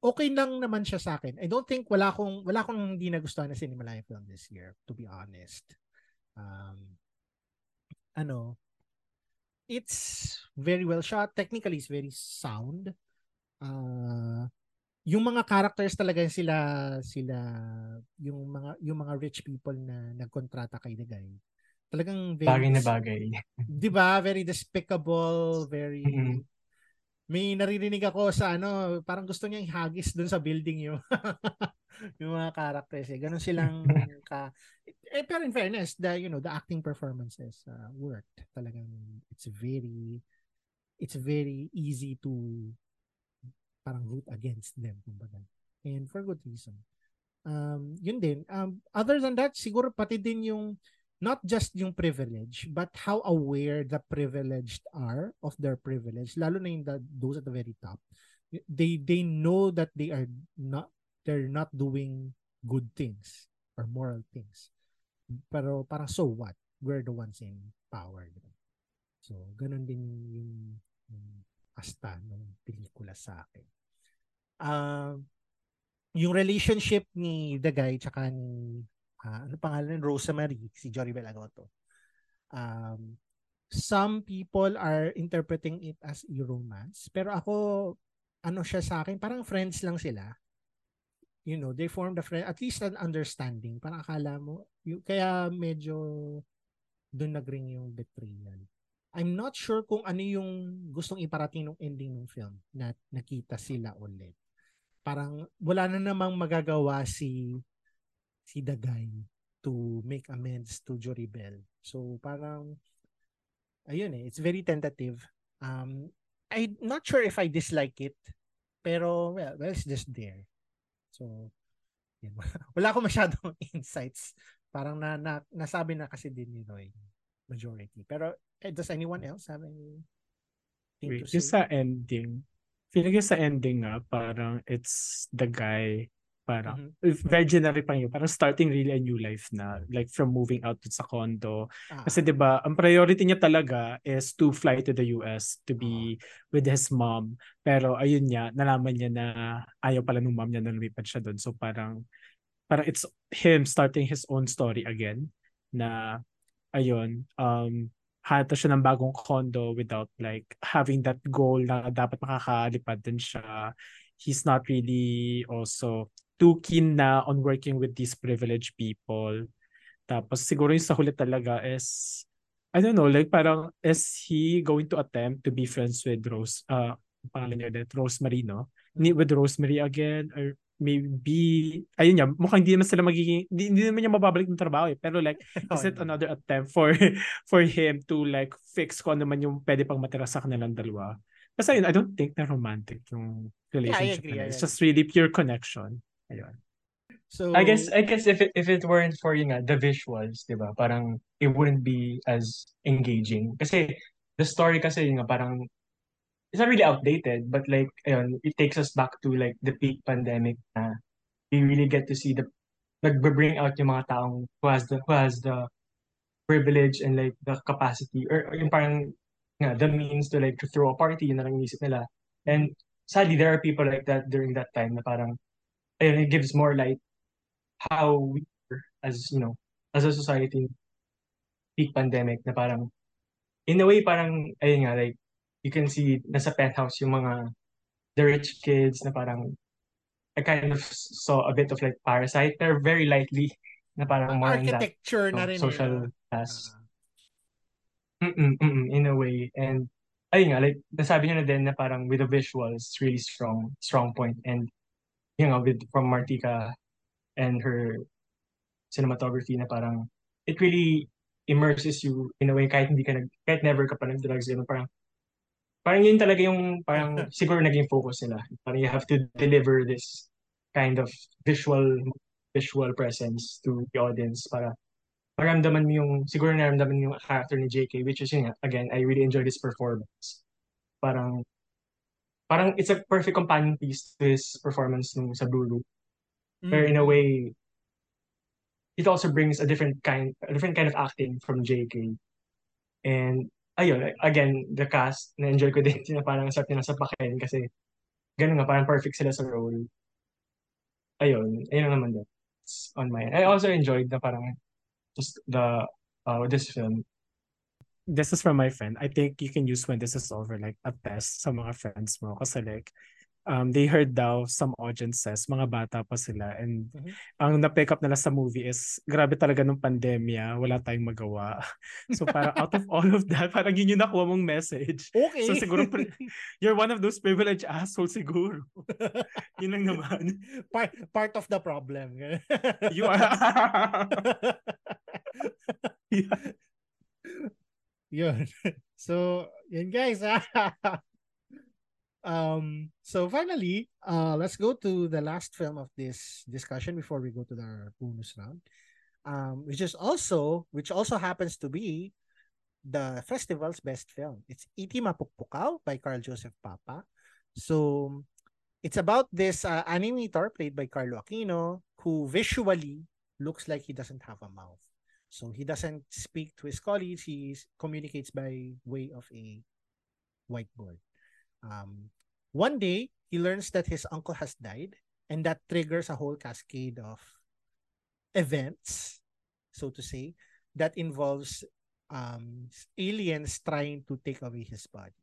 okay lang naman siya sa akin. I don't think wala akong wala akong hindi nagustuhan na Cinemalaya film this year, to be honest. Um ano, it's very well shot. Technically, it's very sound. Uh, yung mga characters talaga sila sila yung mga yung mga rich people na nagkontrata kay the guy. Talagang very Bagay na bagay. 'di ba? Very despicable, very Mhm. may naririnig ako sa ano, parang gusto niya ihagis dun sa building yung yung mga characters eh. Ganun silang ka eh, pero in fairness, the you know, the acting performances uh, worked. Talagang it's very it's very easy to parang root against them kumbaga. And for good reason. Um, yun din. Um, other than that, siguro pati din yung not just yung privilege, but how aware the privileged are of their privilege, lalo na yung the, those at the very top. They they know that they are not they're not doing good things or moral things. Pero parang so what? We're the ones in power. diba? So, ganun din yung, yung asta ng pelikula sa akin. Um, yung relationship ni the guy tsaka ni ah, ano pangalan Rosemary si Jory Belagoto. Um, some people are interpreting it as a romance pero ako ano siya sa akin parang friends lang sila you know they formed a friend at least an understanding parang akala mo yung, kaya medyo doon nagring yung betrayal I'm not sure kung ano yung gustong iparating ng ending ng film na nakita sila ulit parang wala na namang magagawa si si guy to make amends to Joribel. So parang ayun eh, it's very tentative. Um I'm not sure if I dislike it, pero well, well it's just there. So yun. wala ako masyadong insights. Parang na, na nasabi na kasi din ni Roy majority. Pero does anyone else have any Wait, yung sa ending, feeling ko sa ending nga, parang it's the guy, parang, Mhm. very generic pa yun, parang starting really a new life na, like from moving out to sa condo. Ah, Kasi ba, ang priority niya talaga is to fly to the US to be with his mom. Pero ayun niya, nalaman niya na ayaw pala ng mom niya na lumipad siya doon. So parang parang it's him starting his own story again na ayun, um hata siya ng bagong condo without like having that goal na dapat makakalipad din siya. He's not really also too keen na on working with these privileged people. Tapos siguro yung sa huli talaga is I don't know, like parang is he going to attempt to be friends with Rose, uh, ang pangalan niya ulit, Rosemary, no? Ni with Rosemary again or maybe, ayun niya, mukhang hindi naman sila magiging, hindi, hindi naman niya mababalik ng trabaho eh. Pero like, is Oh, it another attempt for for him to like fix kung ano man yung pwede pang matira sa kanilang dalawa? Kasi ayun, I don't think na romantic yung relationship agree, nila. I It's agree. just really pure connection. Ayun. So I guess I guess if it if it weren't for yun nga, the visuals, 'di ba? Parang it wouldn't be as engaging. Kasi the story kasi yun nga parang it's not really outdated, but like ayun, it takes us back to like the peak pandemic na we really get to see the nagbe-bring out yung mga taong who has the who has the privilege and like the capacity or, or yung parang nga, the means to like to throw a party yun na lang inisip nila. And sadly there are people like that during that time na parang ayun it gives more light how we as you know as a society peak pandemic na parang in a way parang ayun nga like you can see nasa penthouse yung mga the rich kids na parang I kind of saw a bit of like Parasite pero very lightly na parang more in that you na know, rin. eh, social no? class. Mm-mm, mm-mm, in a way and ayun nga like nasabi niyo na din na parang with the visuals really strong strong point and yun nga with from Martika and her cinematography na parang it really immerses you in a way kahit hindi ka nag kahit never ka pa nag-drugs ganun parang parang yun talaga yung parang siguro naging focus nila. Parang you have to deliver this kind of visual visual presence to the audience para maramdaman mo yung siguro naramdaman mo yung character ni JK which is yun nga again I really enjoyed his performance. Parang parang it's a perfect companion piece to his performance nung sa Blue Loop. Where in a Mm. way it also brings a different kind a different kind of acting from JK and ayun again the cast na enjoy ko din. Sila parang sa pakin kasi ganun nga parang perfect sila sa role. Ayun ayun naman din It's on my end. I also enjoyed na parang just the uh this film. This is from my friend. I think you can use when this is over like a test sa mga friends mo. Kasi like um they heard daw some audiences mga bata pa sila and Mhm. ang na-pick up nila sa movie is grabe talaga nung pandemya wala tayong magawa so parang out of all of that parang yun yung nakuha mong message Okay. so siguro you're one of those privileged assholes siguro yun lang naman part, part of the problem. you are yeah. Yun. So, yun guys. Um, so finally, uh, let's go to the last film of this discussion before we go to the bonus round. Um, which is also, which also happens to be the festival's best film. It's Iti Mapukpukaw by Carl Joseph Papa. So, it's about this uh, animator played by Carlo Aquino who visually looks like he doesn't have a mouth. So he doesn't speak to his colleagues. He communicates by way of a whiteboard. Um, one day, he learns that his uncle has died, and that triggers a whole cascade of events, so to say, that involves um, aliens trying to take away his body.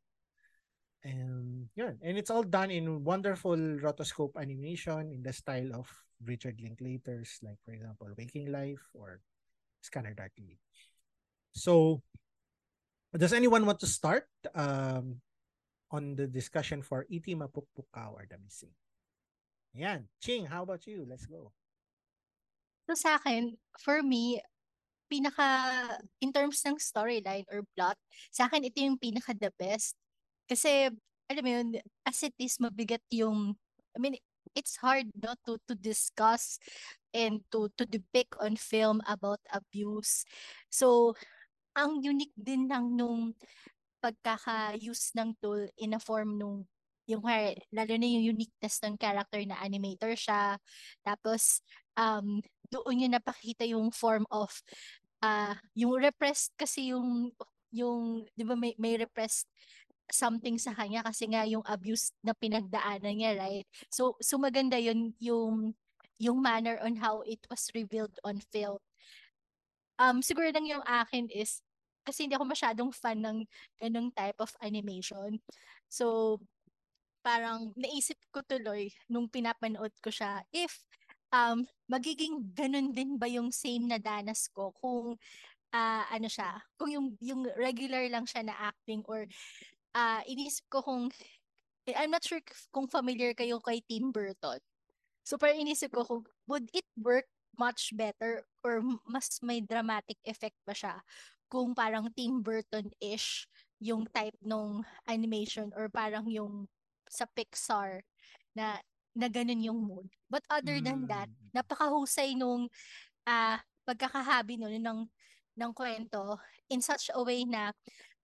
And yeah, And it's all done in wonderful rotoscope animation in the style of Richard Linklater's, like for example, Waking Life or Scanner Darkly. So, does anyone want to start um, on the discussion for E E.T. Mapukpukaw or The Missing? Yan. Ching, how about you? Let's go. So sa akin, for me, pinaka, in terms ng storyline or plot, sa akin ito yung pinaka the best. Kasi, alam mo yun, as it is, mabigat yung, I mean, it's hard no, to, to discuss and to, to depict on film about abuse. So, ang unique din ng nung pagkaka-use ng tool in a form nung yung lalo na yung uniqueness ng character na animator siya. Tapos, um, doon yun napakita yung form of ah yung repressed kasi yung yung 'di ba may may repressed something sa kanya kasi nga yung abuse na pinagdaanan niya, right? So so maganda yun yung yung manner on how it was revealed on film. Um siguro lang yung akin is kasi hindi ako masyadong fan ng ganung type of animation. So parang naisip ko tuloy nung pinapanood ko siya if um magiging ganun din ba yung same na danas ko kung ah, ano siya kung yung yung regular lang siya na acting or ah inisip ko kung eh, I'm not sure kung- familiar kayo kay Tim Burton. So parang inisip ko kung would it work much better or mas may dramatic effect ba siya kung parang Tim Burton-ish yung type nung animation or parang yung sa Pixar na na ganun yung mood. But other than that, Mm. napakahusay nung ah pagkakahabi nun ng ng kwento in such a way na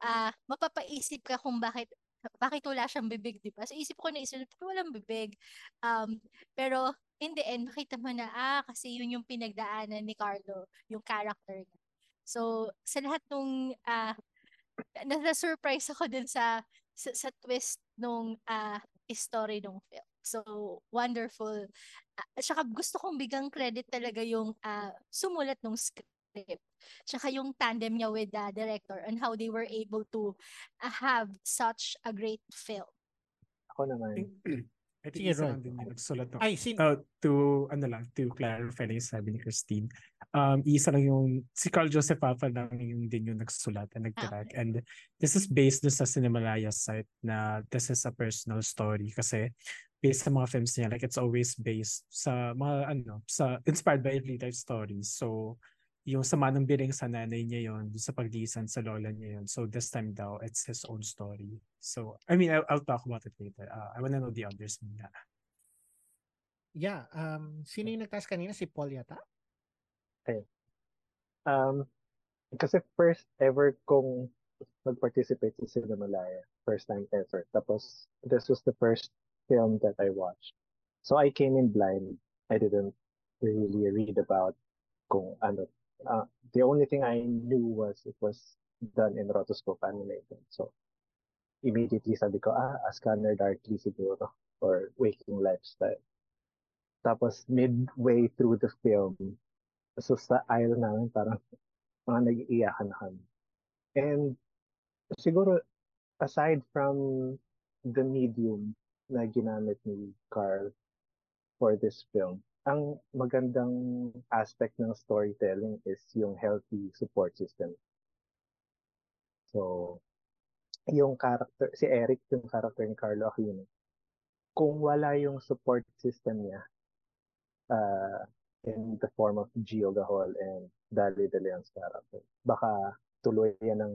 ah mapapaisip ka kung bakit bakit wala siyang bibig, di ba? So isip ko na isip ko walang bibig. Um, pero in the end, makita mo na, ah, kasi yun yung pinagdaanan ni Carlo, yung character niya. So, sa lahat nung, ah, na-surprise ako dun sa, sa, sa twist nung ah, story nung film. So, wonderful. Uh, saka gusto kong bigang credit talaga yung ah, sumulat ng script. Tsaka yung tandem niya with the director and how they were able to uh, have such a great film. Ako naman. I think Sige, isa lang din yung nagsulat Ay, sin Uh, to, ano lang, to clarify lang yung sabi ni Christine. Um, isa lang yung, si Carl Joseph Papa lang yung din yung nagsulat and nagdirect. And this is based dun sa Cinemalaya site na this is a personal story kasi based sa mga films niya, like it's always based sa mga, ano, sa, inspired by real life stories. So, yung sama ng biring sa nanay niya yon sa paglisan sa lola niya yon so this time daw it's his own story so I mean I'll, I'll talk about it later uh, I wanna know the others muna yeah, um, sino yung nagtaas kanina? Si Paul yata? Um, kasi first ever kong mag-participate sa Cinemalaya. First time ever. Tapos, this was the first film that I watched. So, I came in blind. I didn't really read about kung ano. Uh, the only thing I knew was it was done in rotoscope animation. So, immediately sabi ko, ah, A Scanner Darkly siguro. Or Waking Lifestyle. Tapos, midway through the film, so sa aisle namin, parang mga nag-iiyakan na kami. And siguro, aside from the medium na ginamit ni Carl for this film, ang magandang aspect ng storytelling is yung healthy support system. So, yung character, si Eric, yung character ni Carlo Aquino, kung wala yung support system niya, uh, in the form of Gio Gahol and Dali De Leon's character. Baka tuloy yan ng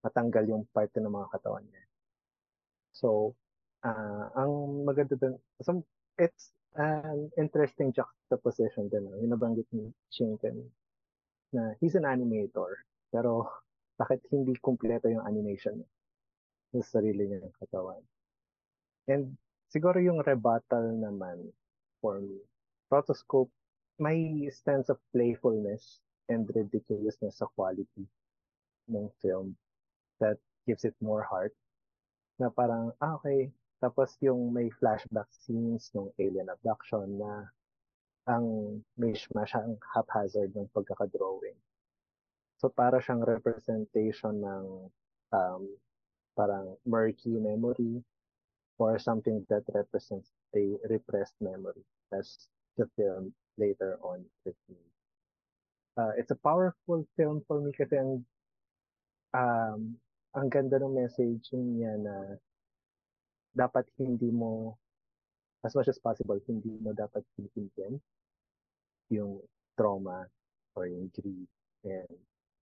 matanggal yung parte ng mga katawan niya. So, uh, ang maganda dun, so it's an interesting juxtaposition din. Yung nabanggit ni Shinken na he's an animator, pero bakit hindi kumpleto yung animation sa sarili niya ng katawan. And siguro yung rebuttal naman for me, rotoscope may sense of playfulness and ridiculousness sa quality ng film that gives it more heart. Na parang, ah, okay. Tapos yung may flashback scenes ng alien abduction na ang mishmash ang haphazard ng pagkakadrawing. So para siyang representation ng um, parang murky memory or something that represents a repressed memory as the film later on me. Uh, it's a powerful film for me kasi ang, um, ang ganda ng message niya na dapat hindi mo, as much as possible, hindi mo dapat pilitin yung trauma or yung grief and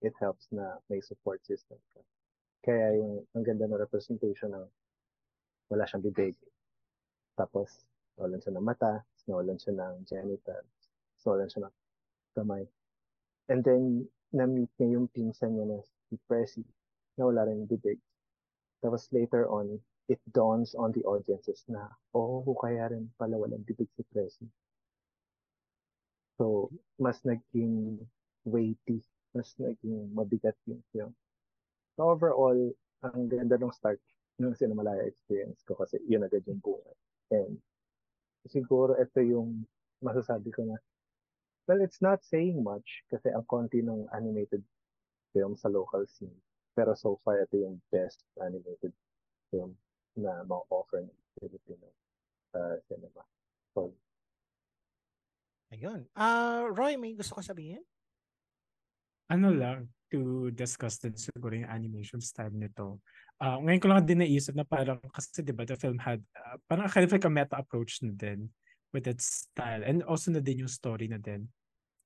it helps na may support system ka. Kaya yung ang ganda ng representation ng wala siyang bibig. Tapos, nawalan siya ng mata, nawalan siya ng genitals, nawalan siya ng kamay. And then, na-meet niya yung pinsan niya na si Pressy, na wala rin bibig. Tapos later on, it dawns on the audiences na, oh, kaya rin pala walang bibig si Pressy. So, mas naging weighty, mas naging mabigat yung film. So, overall, ang ganda ng start ng Cinemalaya experience ko kasi yun agad yung bunga. And siguro ito yung masasabi ko na well, it's not saying much kasi ang konti ng animated film sa local scene. Pero so far, ito yung best animated film na ma-offer ng Filipino uh, cinema. So, Ayun. Ah, Roy, may gusto ka sabihin? ano lang to discuss din siguro yung animation style nito. Uh, ngayon ko lang din naisip na parang kasi 'di ba the film had uh, parang kind of like a meta approach na din with its style and also na din yung story na din.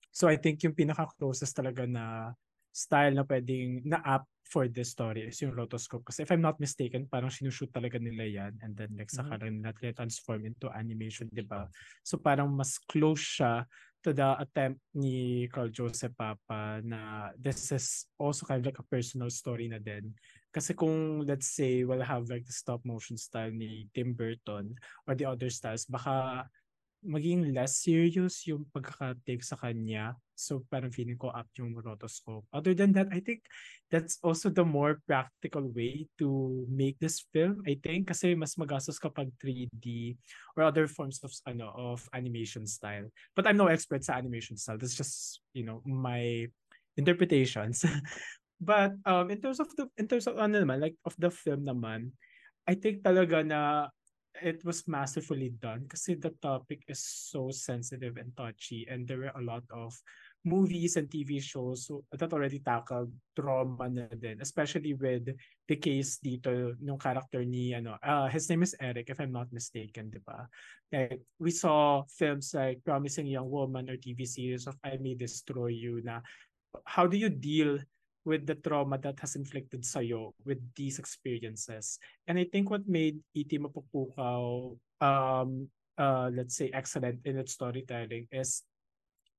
So I think yung pinaka-closest talaga na style na pwedeng na app for this story is yung rotoscope. Kasi if I'm not mistaken, parang sinushoot talaga nila yan and then like saka rin nila transform into animation, di ba? So parang mas close siya to the attempt ni Carl Joseph Papa na this is also kind of like a personal story na din. Kasi kung let's say we'll have like the stop motion style ni Tim Burton or the other styles, baka maging less serious yung pagkaka-take sa kanya. So parang feeling ko up yung rotoscope. Other than that, I think that's also the more practical way to make this film. I think kasi mas magastos kapag 3D or other forms of ano of animation style. But I'm no expert sa animation style. That's just, you know, my interpretations. But um in terms of the in terms of ano naman like of the film naman, I think talaga na it was masterfully done kasi the topic is so sensitive and touchy and there were a lot of movies and TV shows that already tackled trauma na din especially with the case dito ng character ni ano uh, his name is Eric if I'm not mistaken di ba? Like we saw films like Promising Young Woman or TV series of I May Destroy You na how do you deal with the trauma that has inflicted sa'yo with these experiences. And I think what made E.T. Mapukpukaw, um, uh, let's say, excellent in its storytelling is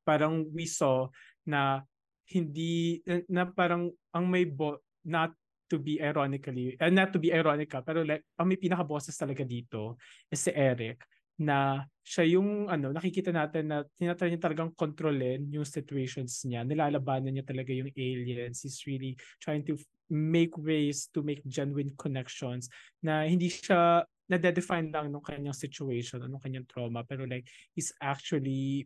parang we saw na hindi, na parang ang may bo, not to be ironically, uh, not to be ironica, pero like, ang may pinaka-bosses talaga dito is si Eric na siya yung ano nakikita natin na tinatry niya talagang kontrolin yung situations niya nilalabanan niya talaga yung aliens he's really trying to make ways to make genuine connections na hindi siya na-define lang ng kanyang situation ng kanyang trauma pero like he's actually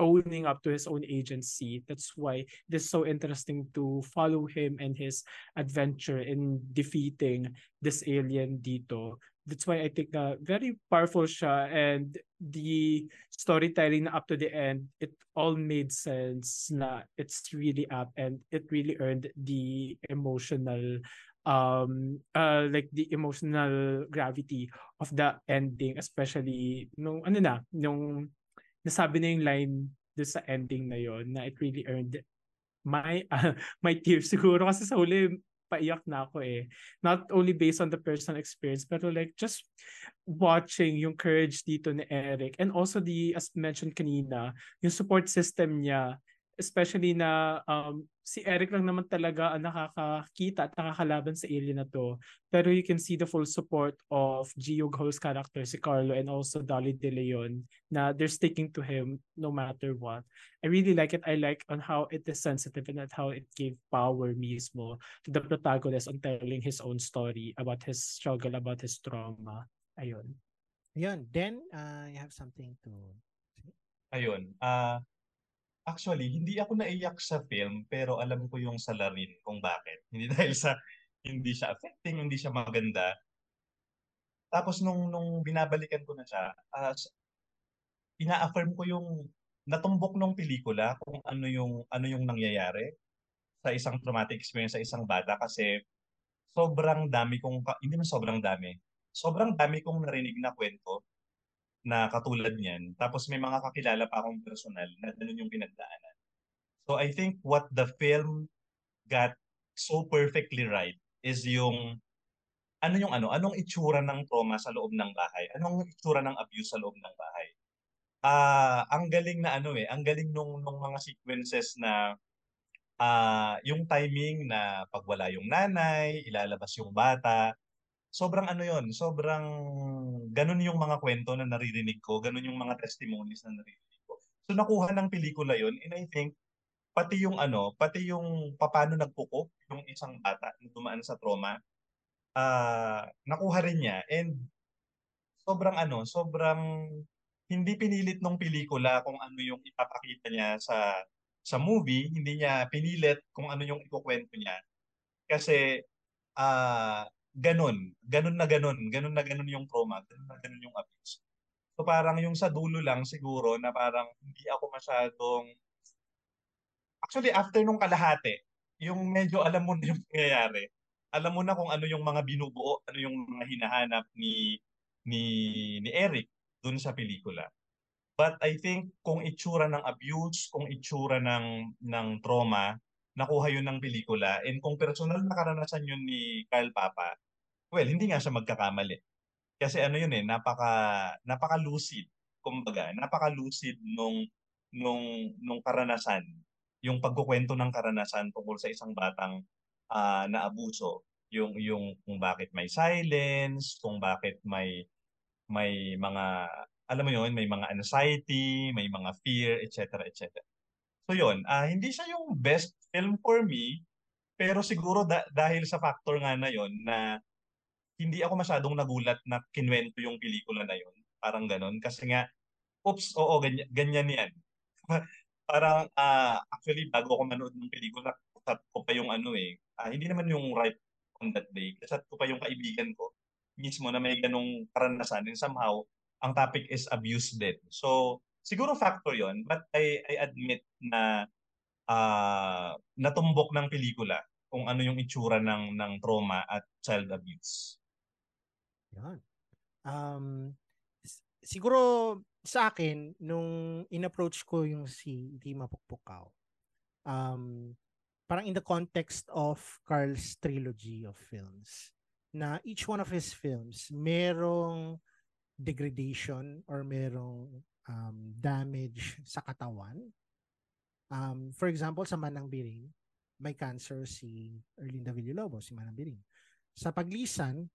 owning up to his own agency. That's why it is so interesting to follow him and his adventure in defeating this alien dito. That's why I think na very powerful siya and the storytelling up to the end, it all made sense na it's really up and it really earned the emotional um uh like the emotional gravity of the ending especially nung ano na nung nasabi na yung line do sa ending na yon na it really earned my uh, my tears siguro. Kasi sa huli paiyak na ako eh. Not only based on the personal experience pero like just watching yung courage dito ni Eric and also the as mentioned kanina yung support system niya especially na um, si Eric lang naman talaga ang nakakakita at nakakalaban sa alien na to. Pero you can see the full support of Gio Gho's character, si Carlo, and also Dolly De Leon, na they're sticking to him no matter what. I really like it. I like on how it is sensitive and at how it gave power mismo to the protagonist on telling his own story about his struggle, about his trauma. Ayun. Ayun. Then, uh, you have something to? Ayun. Uh, Actually, hindi ako naiyak sa film pero alam ko yung salarin kung bakit. Hindi dahil sa hindi siya affecting, hindi siya maganda. Tapos nung nung binabalikan ko na siya, uh, ina-affirm ko yung natumbok ng pelikula kung ano yung ano yung nangyayari sa isang traumatic experience sa isang bata kasi sobrang dami kong hindi man sobrang dami. Sobrang dami kong narinig na kwento na katulad niyan. Tapos may mga kakilala pa akong personal na ganun yung pinagdaanan. So I think what the film got so perfectly right is yung ano yung ano, anong itsura ng trauma sa loob ng bahay? Anong itsura ng abuse sa loob ng bahay? Ah, uh, ang galing na ano eh, ang galing nung nung mga sequences na ah uh, yung timing na pagwala yung nanay, ilalabas yung bata, sobrang ano yon sobrang ganun yung mga kwento na naririnig ko, ganun yung mga testimonies na naririnig ko. So nakuha ng pelikula yon and I think pati yung ano, pati yung paano nagpuko yung isang bata na dumaan sa trauma, uh, nakuha rin niya and sobrang ano, sobrang hindi pinilit nung pelikula kung ano yung ipapakita niya sa sa movie, hindi niya pinilit kung ano yung ikukwento niya. Kasi uh, ganun, ganun na ganun, ganun na ganun yung trauma, ganun na ganun yung abuse. So parang yung sa dulo lang siguro na parang hindi ako masyadong Actually after nung kalahati, yung medyo alam mo na yung nangyayari. Alam mo na kung ano yung mga binubuo, ano yung mga hinahanap ni ni ni Eric dun sa pelikula. But I think kung itsura ng abuse, kung itsura ng ng trauma, nakuha yun ng pelikula. And kung personal na karanasan yun ni Kyle Papa, well, hindi nga siya magkakamali. Kasi ano yun eh, napaka, napaka-lucid. Kumbaga, napaka-lucid nung, nung, nung karanasan. Yung pagkukwento ng karanasan tungkol sa isang batang uh, naabuso. Yung, yung kung bakit may silence, kung bakit may may mga alam mo yon may mga anxiety, may mga fear, etc. etc. So yun, ah hindi siya yung best film for me, pero siguro da- dahil sa factor nga na yon na hindi ako masyadong nagulat na kinwento yung pelikula na yon. Parang ganun. Kasi nga, oops, oo, ganyan, ganyan yan. Parang, ah actually, bago ako manood ng pelikula, chat ko pa yung ano eh. ah, hindi naman yung right on that day. Chat ko pa yung kaibigan ko mismo na may ganong karanasan. And somehow, ang topic is abuse din. So, siguro factor yon But I, I admit na ah natumbok ng pelikula kung ano yung itsura ng ng trauma at child abuse. Yan. Um, siguro sa akin, nung in-approach ko yung si Tima Pukpukaw, um, parang in the context of Carl's trilogy of films, na each one of his films, merong degradation or merong um, damage sa katawan. Um, for example, sa Manang Biring, may cancer si Erlinda Villalobos, si Manang Biring. Sa Paglisan,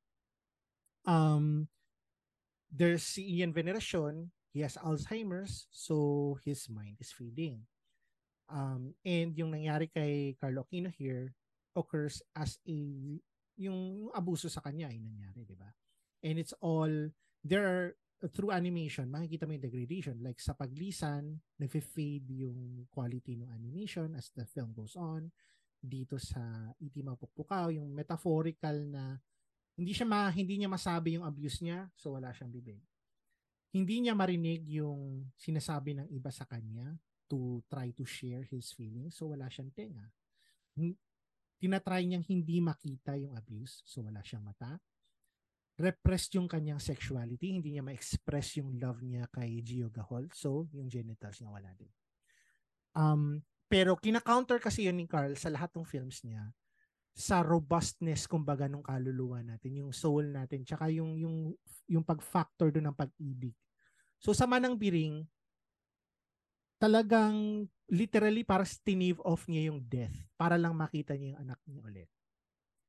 um, there's si Ian Veneracion, he has Alzheimer's, so his mind is fading. Um, and yung nangyari kay Carlo Aquino here occurs as a yung abuso sa kanya ay nangyari, di ba? And it's all there are through animation, makikita mo yung degradation. Like sa paglisan, nag-fade yung quality ng animation as the film goes on. Dito sa Iti Mapukpukaw, yung metaphorical na hindi siya ma, hindi niya masabi yung abuse niya, so wala siyang bibig. Hindi niya marinig yung sinasabi ng iba sa kanya to try to share his feelings, so wala siyang tenga. Tinatry niyang hindi makita yung abuse, so wala siyang mata. Repressed yung kanyang sexuality, hindi niya ma-express yung love niya kay Gio Gahol, so yung genitals niya wala din. Um, pero kina-counter kasi yun ni Carl sa lahat ng films niya sa robustness kumbaga nung kaluluwa natin, yung soul natin, tsaka yung yung yung pag-factor doon ng pag-ibig. So sa Manang Biring, talagang literally para tinave off niya yung death para lang makita niya yung anak niya ulit.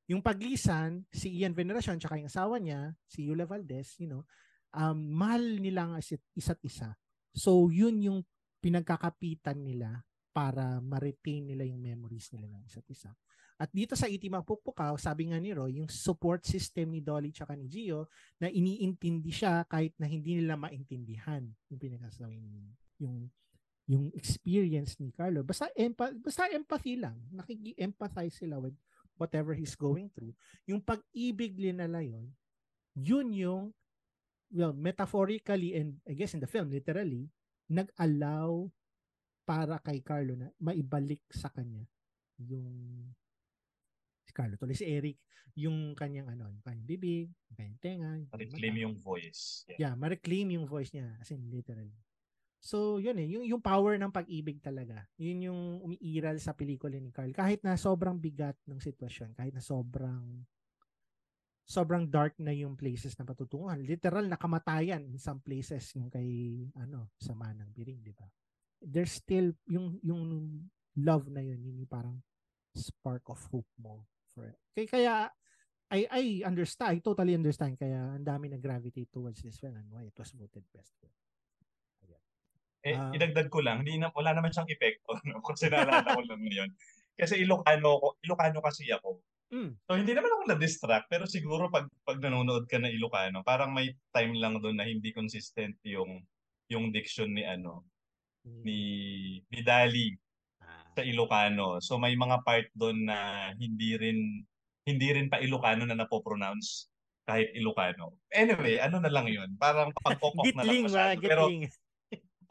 Yung paglisan, si Ian Veneracion tsaka yung asawa niya, si Yula Valdez, you know, um, mahal nilang isa't, isa. So yun yung pinagkakapitan nila para ma-retain nila yung memories nila ng isa't isa. At dito sa Itima Pukpukaw, sabi nga ni Roy, yung support system ni Dolly tsaka ni Gio na iniintindi siya kahit na hindi nila maintindihan yung pinagsasabi yung yung experience ni Carlo. Basta, empa- basta empathy lang. Nakiki-empathize sila with whatever he's going through. Yung pag-ibig nila yun, yun yung, well, metaphorically and I guess in the film, literally, nag-allow para kay Carlo na maibalik sa kanya yung si Carlo tuloy si Eric yung kanyang ano yung kanyang bibig yung kanyang tenga yung kanyang Reclaim mata. yung voice. Yeah. yeah ma-reclaim yung voice niya as in literally so yun eh yung, yung power ng pag-ibig talaga yun yung umiiral sa pelikula ni Carl kahit na sobrang bigat ng sitwasyon kahit na sobrang sobrang dark na yung places na patutunguhan literal nakamatayan in some places yung kay ano sa Manang Biring di ba there's still yung yung love na yun yun yung parang spark of hope mo for it. Kaya, kaya I I understand, I totally understand kaya ang dami na gravitate towards this film and why it was voted best film. Eh, Ah. idagdag ko lang, hindi na, wala naman siyang epekto. No? Kasi naalala ko lang ngayon. Kasi Ilocano, ko, Ilocano kasi ako. Mm. So hindi naman ako na-distract, pero siguro pag, pag nanonood ka ng Ilocano, parang may time lang doon na hindi consistent yung yung diction ni ano ni ni Dali Ah. sa Ilocano. So may mga part doon na hindi rin hindi rin pa Ilocano na napopronounce kahit Ilocano. Anyway, ano na lang 'yun? Parang pagkokok na lang Gitling masyado. Pero Gitling.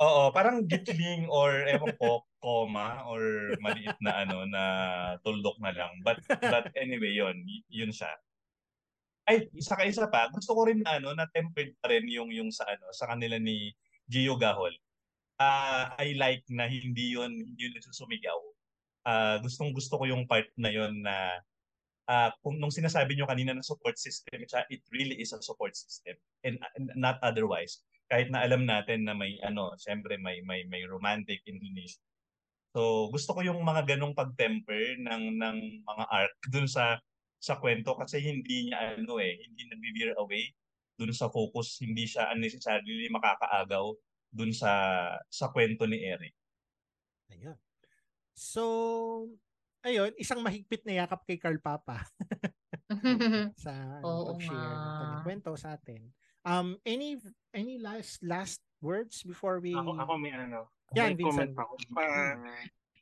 Oo, parang gitling or ewan ko, comma or maliit na ano na tuldok na lang. But but anyway, 'yun, y- 'yun siya. Ay, isa ka isa pa, gusto ko rin ano na tempered pa rin yung yung sa ano sa kanila ni Gio Gahol. Ah, I like na hindi 'yun hindi yun nagsusumigaw. Ah, gustong gusto ko yung part na 'yon na ah kung nung sinasabi nyo kanina na support system, it really is a support system and, and not otherwise. Kahit na alam natin na may ano, siyempre may may may romantic inclination. So, gusto ko yung mga ganong pag-temper ng ng mga arc dun sa sa kwento kasi hindi niya ano eh, hindi nag-veer away dun sa focus, hindi siya unnecessarily makakaagaw dun sa sa kwento ni Eric. Ayun. So, ayun, isang mahigpit na yakap kay Carl Papa. sa ano, Oo pag-share ng kwento sa atin. Um, any any last last words before we Ako, ako may ano, Yan, may comment Vincent. ako. Ah,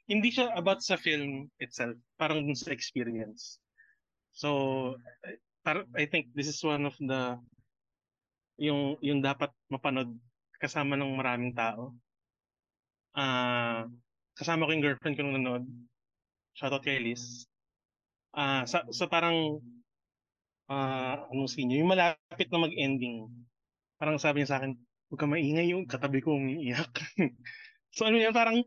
hindi siya about sa film itself, parang dun sa experience. So, par I think this is one of the yung yung dapat mapanood kasama ng maraming tao. Ah, kasama ko yung girlfriend ko nung nanood. Shoutout kay Liz. Ah, sa, sa parang ah, anong scene yun? Yung malapit na mag-ending. Parang sabi niya sa akin, huwag ka maingay yung katabi ko umiiyak. so ano yan, parang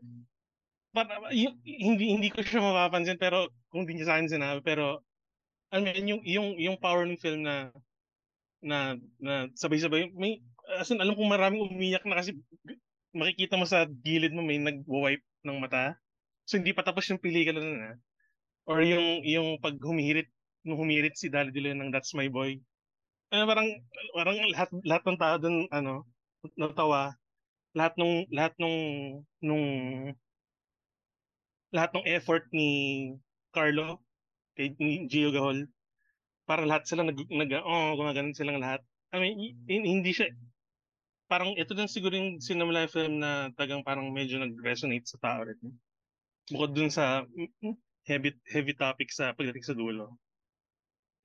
para, y- hindi hindi ko siya mapapansin pero kung hindi niya sa akin sinabi pero ano yun, yung yung yung power ng film na na na sabay-sabay may as in, alam kong maraming umiyak na kasi makikita mo sa gilid mo may nagwo-wipe ng mata so hindi pa tapos yung pelikula na or yung yung pag humihirit nung humirit si Dali Dilo ng That's My Boy. Ano parang parang lahat lahat ng tao doon ano natawa. Lahat nung lahat nung nung lahat ng effort ni Carlo kay ni Gio Gahol para lahat sila nag, nag oh gumagano silang lahat. I mean hindi siya parang ito din siguro yung yung film na tagang parang medyo nag-resonate sa tao rin. Bukod dun sa mm, mm, heavy heavy topic sa pagdating sa dulo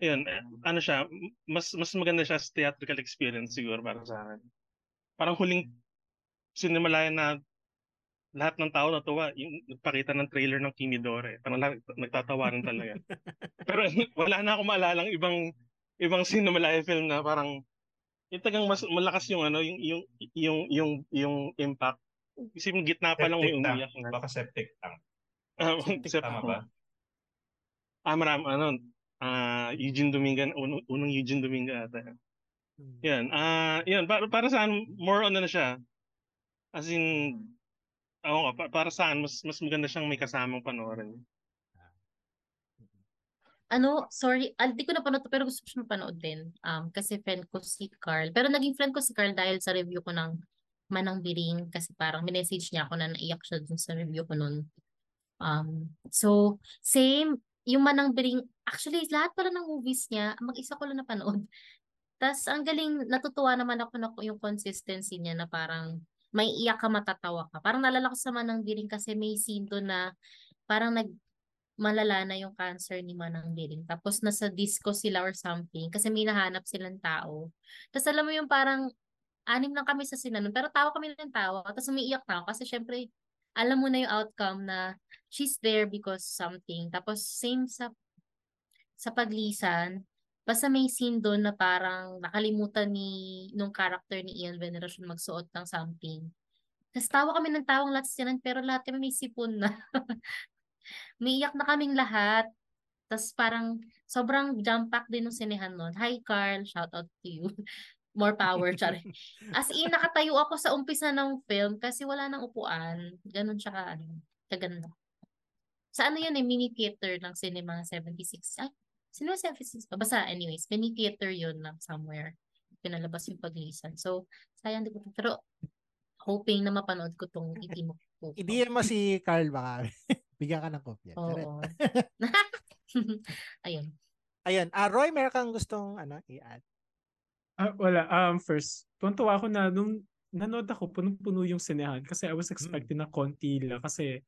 Ayun, eh, ano siya, mas mas maganda siya sa theatrical experience siguro para sa akin. Parang huling sinimalayan na lahat ng tao natuwa yung nagpakita ng trailer ng Kimidore. Parang lahat nagtatawanan talaga. Pero wala na akong maalala ibang ibang Cinemalaya film na parang yung tagang mas malakas yung ano yung yung yung yung yung impact. Kasi yung gitna pa lang may Septic tank. umiyak. Baka septic tank. Ah, Septic sep- Tama ba? Ah, marami, ano, ah, Eugene Dominga, unang, unang Eugene Dominga ata. Hmm. Yan, ah, yan, para, para sa akin, more on ano siya, as in, ako nga, pa- para sa akin, mas, mas maganda siyang may kasamang panoorin. Ano, sorry, ah, di ko napanood pero gusto ko mapanood din. Um, kasi friend ko si Carl. Pero naging friend ko si Carl dahil sa review ko ng Manang Biring kasi parang minessage niya ako na naiyak siya dun sa review ko nun. Um, so, same, yung Manang Biring, actually, lahat pala ng movies niya, mag-isa ko lang napanood. Tapos, ang galing, natutuwa naman ako na yung consistency niya na parang may iyak ka, matatawa ka. Parang nalala ko sa Manang Biring kasi may scene doon na parang nag malala na yung cancer ni Manang Biring. Tapos nasa disco sila or something kasi may nahanap silang tao. Tapos alam mo yung parang anim lang kami sa sinanon pero tawa kami ng tawa. Tapos umiiyak na ako kasi syempre alam mo na yung outcome na she's there because something. Tapos same sa sa paglisan, basta may scene doon na parang nakalimutan ni nung character ni Ian Veneracion magsuot ng something. Tapos tawa kami ng tawang lahat sinan, pero lahat kami may sipon na. may iyak na kaming lahat. Tapos parang sobrang jump pack din ng sinehan nun. Hi Carl, shout out to you. More power, chari. As in, nakatayo ako sa umpisa ng film kasi wala nang upuan. Ganun siya ka, ano, kaganda. Sa ano yun eh, mini theater ng Cinema 76. Ay, Cinema 76 ba? Basta anyways, mini theater yun na somewhere. Pinalabas yung paglisan. So, sayang di ko. Pero, hoping na mapanood ko tong itim ko. I-DM mo si Carl baka. Bigyan ka ng kopya. Oo. Ayun. Ayun. Ah, Roy, meron kang gustong ano, i-add? Ah, wala. Um, first, tuwan-tuwa ako na nung nanood ako, punong-puno yung sinehan kasi I was expecting na konti lang kasi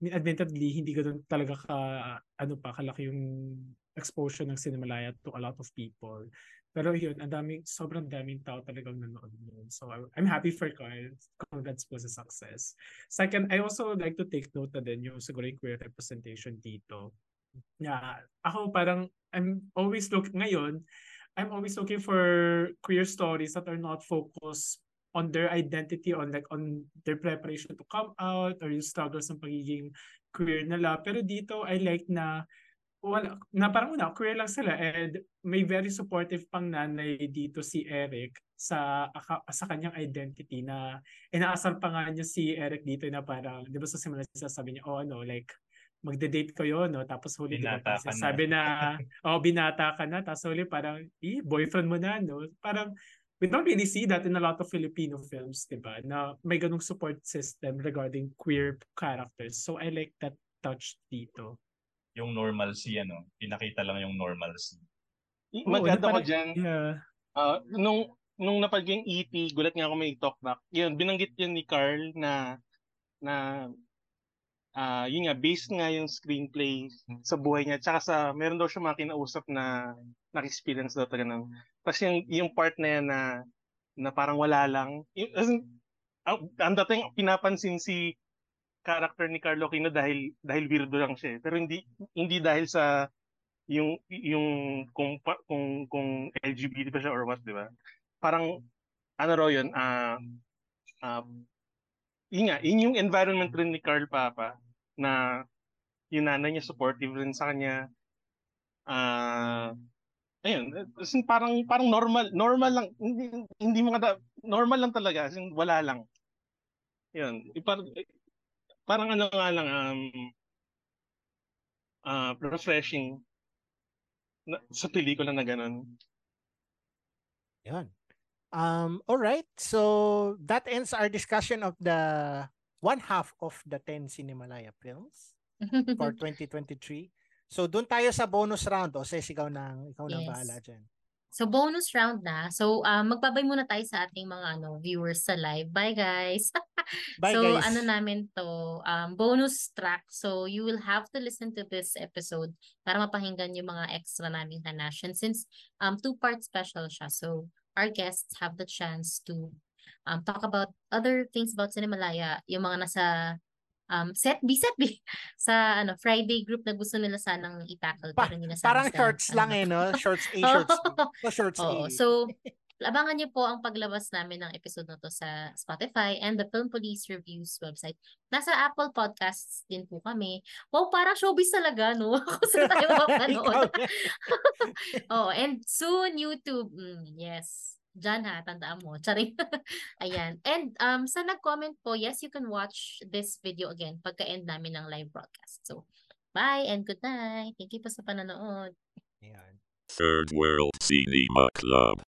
admittedly, hindi ganun talaga ka, ano pa, kalaki yung exposure ng Cinemalaya to a lot of people. Pero yun, ang daming, sobrang daming tao talagang nanood yun. So I'm happy for Carl. Congrats po sa success. Second, I also would like to take note na din yung siguro yung queer representation dito. Yeah, ako parang, I'm always looking, ngayon, I'm always looking for queer stories that are not focused on their identity, on like on their preparation to come out or yung struggles ng pagiging queer nila. Pero dito, I like na wala, na parang una, queer lang sila and may very supportive pang nanay dito si Eric sa sa kanyang identity na inaasar pa nga niya si Eric dito na parang, di ba sa simula sabi niya, oh ano, like, magde-date kayo, no? Tapos huli, Binata ka na. sabi na, oh, binata ka na, tapos huli parang, eh, boyfriend mo na, no? Parang, we don't really see that in a lot of Filipino films, di ba? Na may ganung support system regarding queer characters. So I like that touch dito. Yung normalcy, ano, pinakita lang yung normalcy. Na ako parang- dyan. Yeah. Ah, nung nung napag yung EP, gulat nga ako may talkback. Yun, binanggit yun ni Carl na na ah yun nga based nga yung screenplay sa buhay niya tsaka sa meron daw siya mga kinausap na na-experience daw talaga ng tapos yung yung part na yan na na parang wala lang yung, as in, ah, ang dating pinapansin si character ni Carlo Aquino dahil dahil weirdo lang siya eh. pero hindi hindi dahil sa yung yung kung kung kung LGBT pa siya or what, 'di ba? Parang ano raw 'yun, ah ah, yun nga, yun yung environment rin ni Carl Papa na yung nanay niya supportive rin sa kanya. Ah ayun, as parang parang normal normal lang hindi hindi mo kada normal lang talaga, as wala lang. Yun, eh, parang parang ano nga lang um ah refreshing na, sa pelikula na ganun. Yun. Um, all right. So that ends our discussion of the one half of the 10 Cinemalaya films for 2023. So doon tayo sa bonus round. O ng ikaw na Yes. bahala dyan. So bonus round na. So um, magbabay muna tayo sa ating mga ano viewers sa live. Bye guys. Bye so guys. ano namin to, um, bonus track. So you will have to listen to this episode para mapahinggan yung mga extra naming hanasyan since um, two-part special siya. So our guests have the chance to um, talk about other things about Cinemalaya, yung mga nasa um, set B, set B sa ano Friday group na gusto nila sanang i-tackle Pa- pero nasama Parang sa, shorts ano, lang eh, no? Shorts A, shorts B. So shorts Oo. A. So, abangan niyo po ang paglabas namin ng episode na to sa Spotify and the Film Police Reviews website. Nasa Apple Podcasts din po kami. Wow, parang showbiz talaga, no? Saan tayo mapanood. oh, and soon YouTube. Mm, yes. Diyan ha, tandaan mo. Charing. Ayan. And um, sa nag-comment po, yes, you can watch this video again pagka-end namin ng live broadcast. So, bye and good night. Thank you po sa panonood. Ayan. Third World Cinema Club.